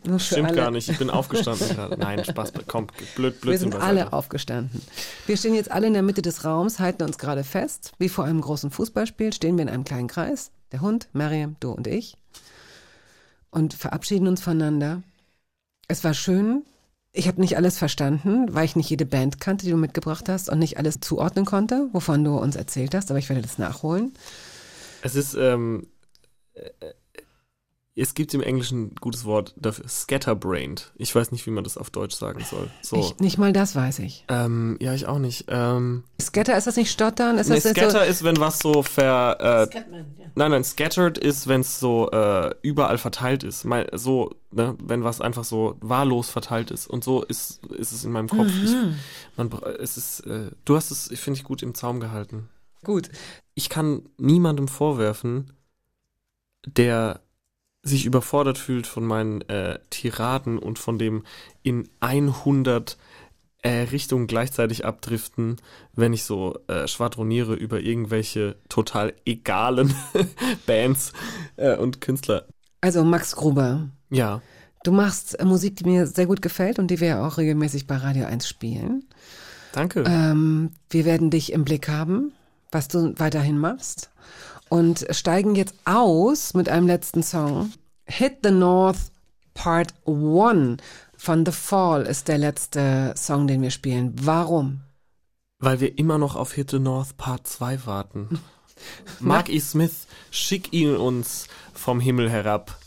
Speaker 2: Nur
Speaker 4: Stimmt
Speaker 2: alle.
Speaker 4: gar nicht. Ich bin aufgestanden. Nein, Spaß. Komm, blöd, blöd
Speaker 2: Wir sind alle aufgestanden. Wir stehen jetzt alle in der Mitte des Raums, halten uns gerade fest. Wie vor einem großen Fußballspiel stehen wir in einem kleinen Kreis. Der Hund, Mariam, du und ich. Und verabschieden uns voneinander. Es war schön. Ich habe nicht alles verstanden, weil ich nicht jede Band kannte, die du mitgebracht hast und nicht alles zuordnen konnte, wovon du uns erzählt hast, aber ich werde das nachholen.
Speaker 4: Es ist, ähm, äh, es gibt im Englischen ein gutes Wort dafür, scatterbrained. Ich weiß nicht, wie man das auf Deutsch sagen soll. So.
Speaker 2: Ich, nicht mal das weiß ich.
Speaker 4: ähm, ja, ich auch nicht. Ähm,
Speaker 2: Scatter, ist das nicht Stottern? Ist
Speaker 4: nee,
Speaker 2: das
Speaker 4: scatter
Speaker 2: so,
Speaker 4: ist, wenn was so ver, äh, Nein, nein, scattered ist, wenn es so äh, überall verteilt ist. Mal, so, ne, wenn was einfach so wahllos verteilt ist. Und so ist, ist es in meinem Kopf. Ich, man, es ist, äh, du hast es, finde ich, gut im Zaum gehalten.
Speaker 2: gut.
Speaker 4: Ich kann niemandem vorwerfen, der sich überfordert fühlt von meinen äh, Tiraden und von dem in 100 äh, Richtungen gleichzeitig abdriften, wenn ich so äh, schwadroniere über irgendwelche total egalen Bands äh, und Künstler.
Speaker 2: Also Max Gruber,
Speaker 4: Ja,
Speaker 2: Du machst äh, Musik, die mir sehr gut gefällt und die wir auch regelmäßig bei Radio 1 spielen.
Speaker 4: danke.
Speaker 2: Ähm, wir werden dich im Blick haben, was du weiterhin machst. Und steigen jetzt aus mit einem letzten Song. Hit the North Part 1 von The Fall ist der letzte Song, den wir spielen. Warum?
Speaker 4: Weil wir immer noch auf Hit the North Part 2 warten. Mark E. Smith, schick ihn uns vom Himmel herab.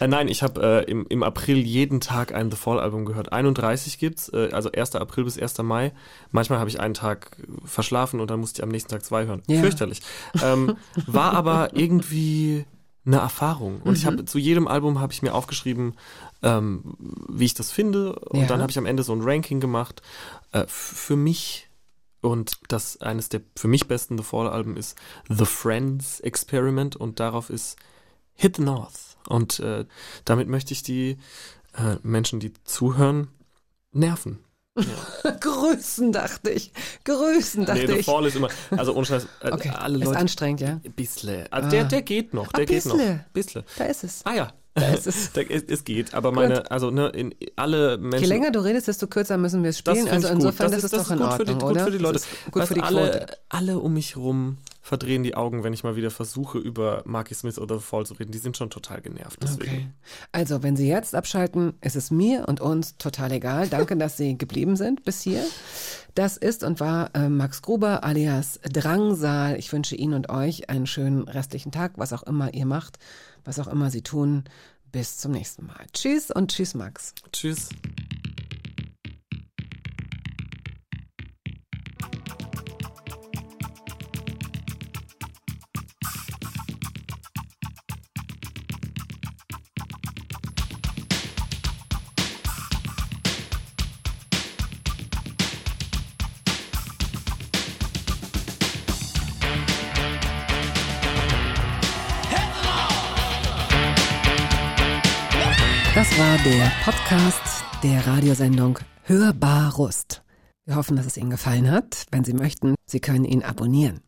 Speaker 4: Äh, nein, ich habe äh, im, im April jeden Tag ein The Fall Album gehört. 31 gibt's, äh, also 1. April bis 1. Mai. Manchmal habe ich einen Tag verschlafen und dann musste ich am nächsten Tag zwei hören.
Speaker 2: Ja.
Speaker 4: Fürchterlich. Ähm, war aber irgendwie eine Erfahrung. Und ich habe zu jedem Album habe ich mir aufgeschrieben, ähm, wie ich das finde. Und
Speaker 2: Ja.
Speaker 4: dann habe ich am Ende so ein Ranking gemacht. Äh, für mich und das eines der für mich besten The Fall Alben ist The Friends Experiment und darauf ist Hit the North. Und äh, damit möchte ich die äh, Menschen, die zuhören, nerven.
Speaker 2: Grüßen, dachte ich. Grüßen, dachte
Speaker 4: nee, The
Speaker 2: ich.
Speaker 4: Fall ist immer, also ohne Scheiß, äh,
Speaker 2: Okay,
Speaker 4: alle
Speaker 2: ist
Speaker 4: Leute.
Speaker 2: anstrengend, ja?
Speaker 4: Bissle. Also der, der geht noch, der
Speaker 2: Ah,
Speaker 4: geht noch.
Speaker 2: bissle.
Speaker 4: Bissle.
Speaker 2: Da ist es.
Speaker 4: Ah ja.
Speaker 2: Da ist es.
Speaker 4: Es, es geht, aber meine, also ne, in alle Menschen.
Speaker 2: Je länger du redest, desto kürzer müssen wir es
Speaker 4: Das
Speaker 2: spielen. Also
Speaker 4: ich gut.
Speaker 2: insofern, das,
Speaker 4: ist,
Speaker 2: ist, doch in
Speaker 4: gut
Speaker 2: Ordnung,
Speaker 4: für die,
Speaker 2: oder?
Speaker 4: Gut für die Leute.
Speaker 2: Das ist gut für die
Speaker 4: alle,
Speaker 2: Quote.
Speaker 4: alle um mich rum verdrehen die Augen, wenn ich mal wieder versuche, über Marky Smith oder The Fall zu reden. Die sind schon total genervt. Deswegen.
Speaker 2: Okay. Also, wenn Sie jetzt abschalten, ist es mir und uns total egal. Danke, dass Sie geblieben sind bis hier. Das ist und war äh, Max Gruber alias Drangsal. Ich wünsche Ihnen und euch einen schönen restlichen Tag, was auch immer ihr macht, was auch immer Sie tun. Bis zum nächsten Mal. Tschüss und tschüss, Max.
Speaker 4: Tschüss.
Speaker 2: Podcast der Radiosendung Hörbar Rust. Wir hoffen, dass es Ihnen gefallen hat. Wenn Sie möchten, Sie können ihn abonnieren.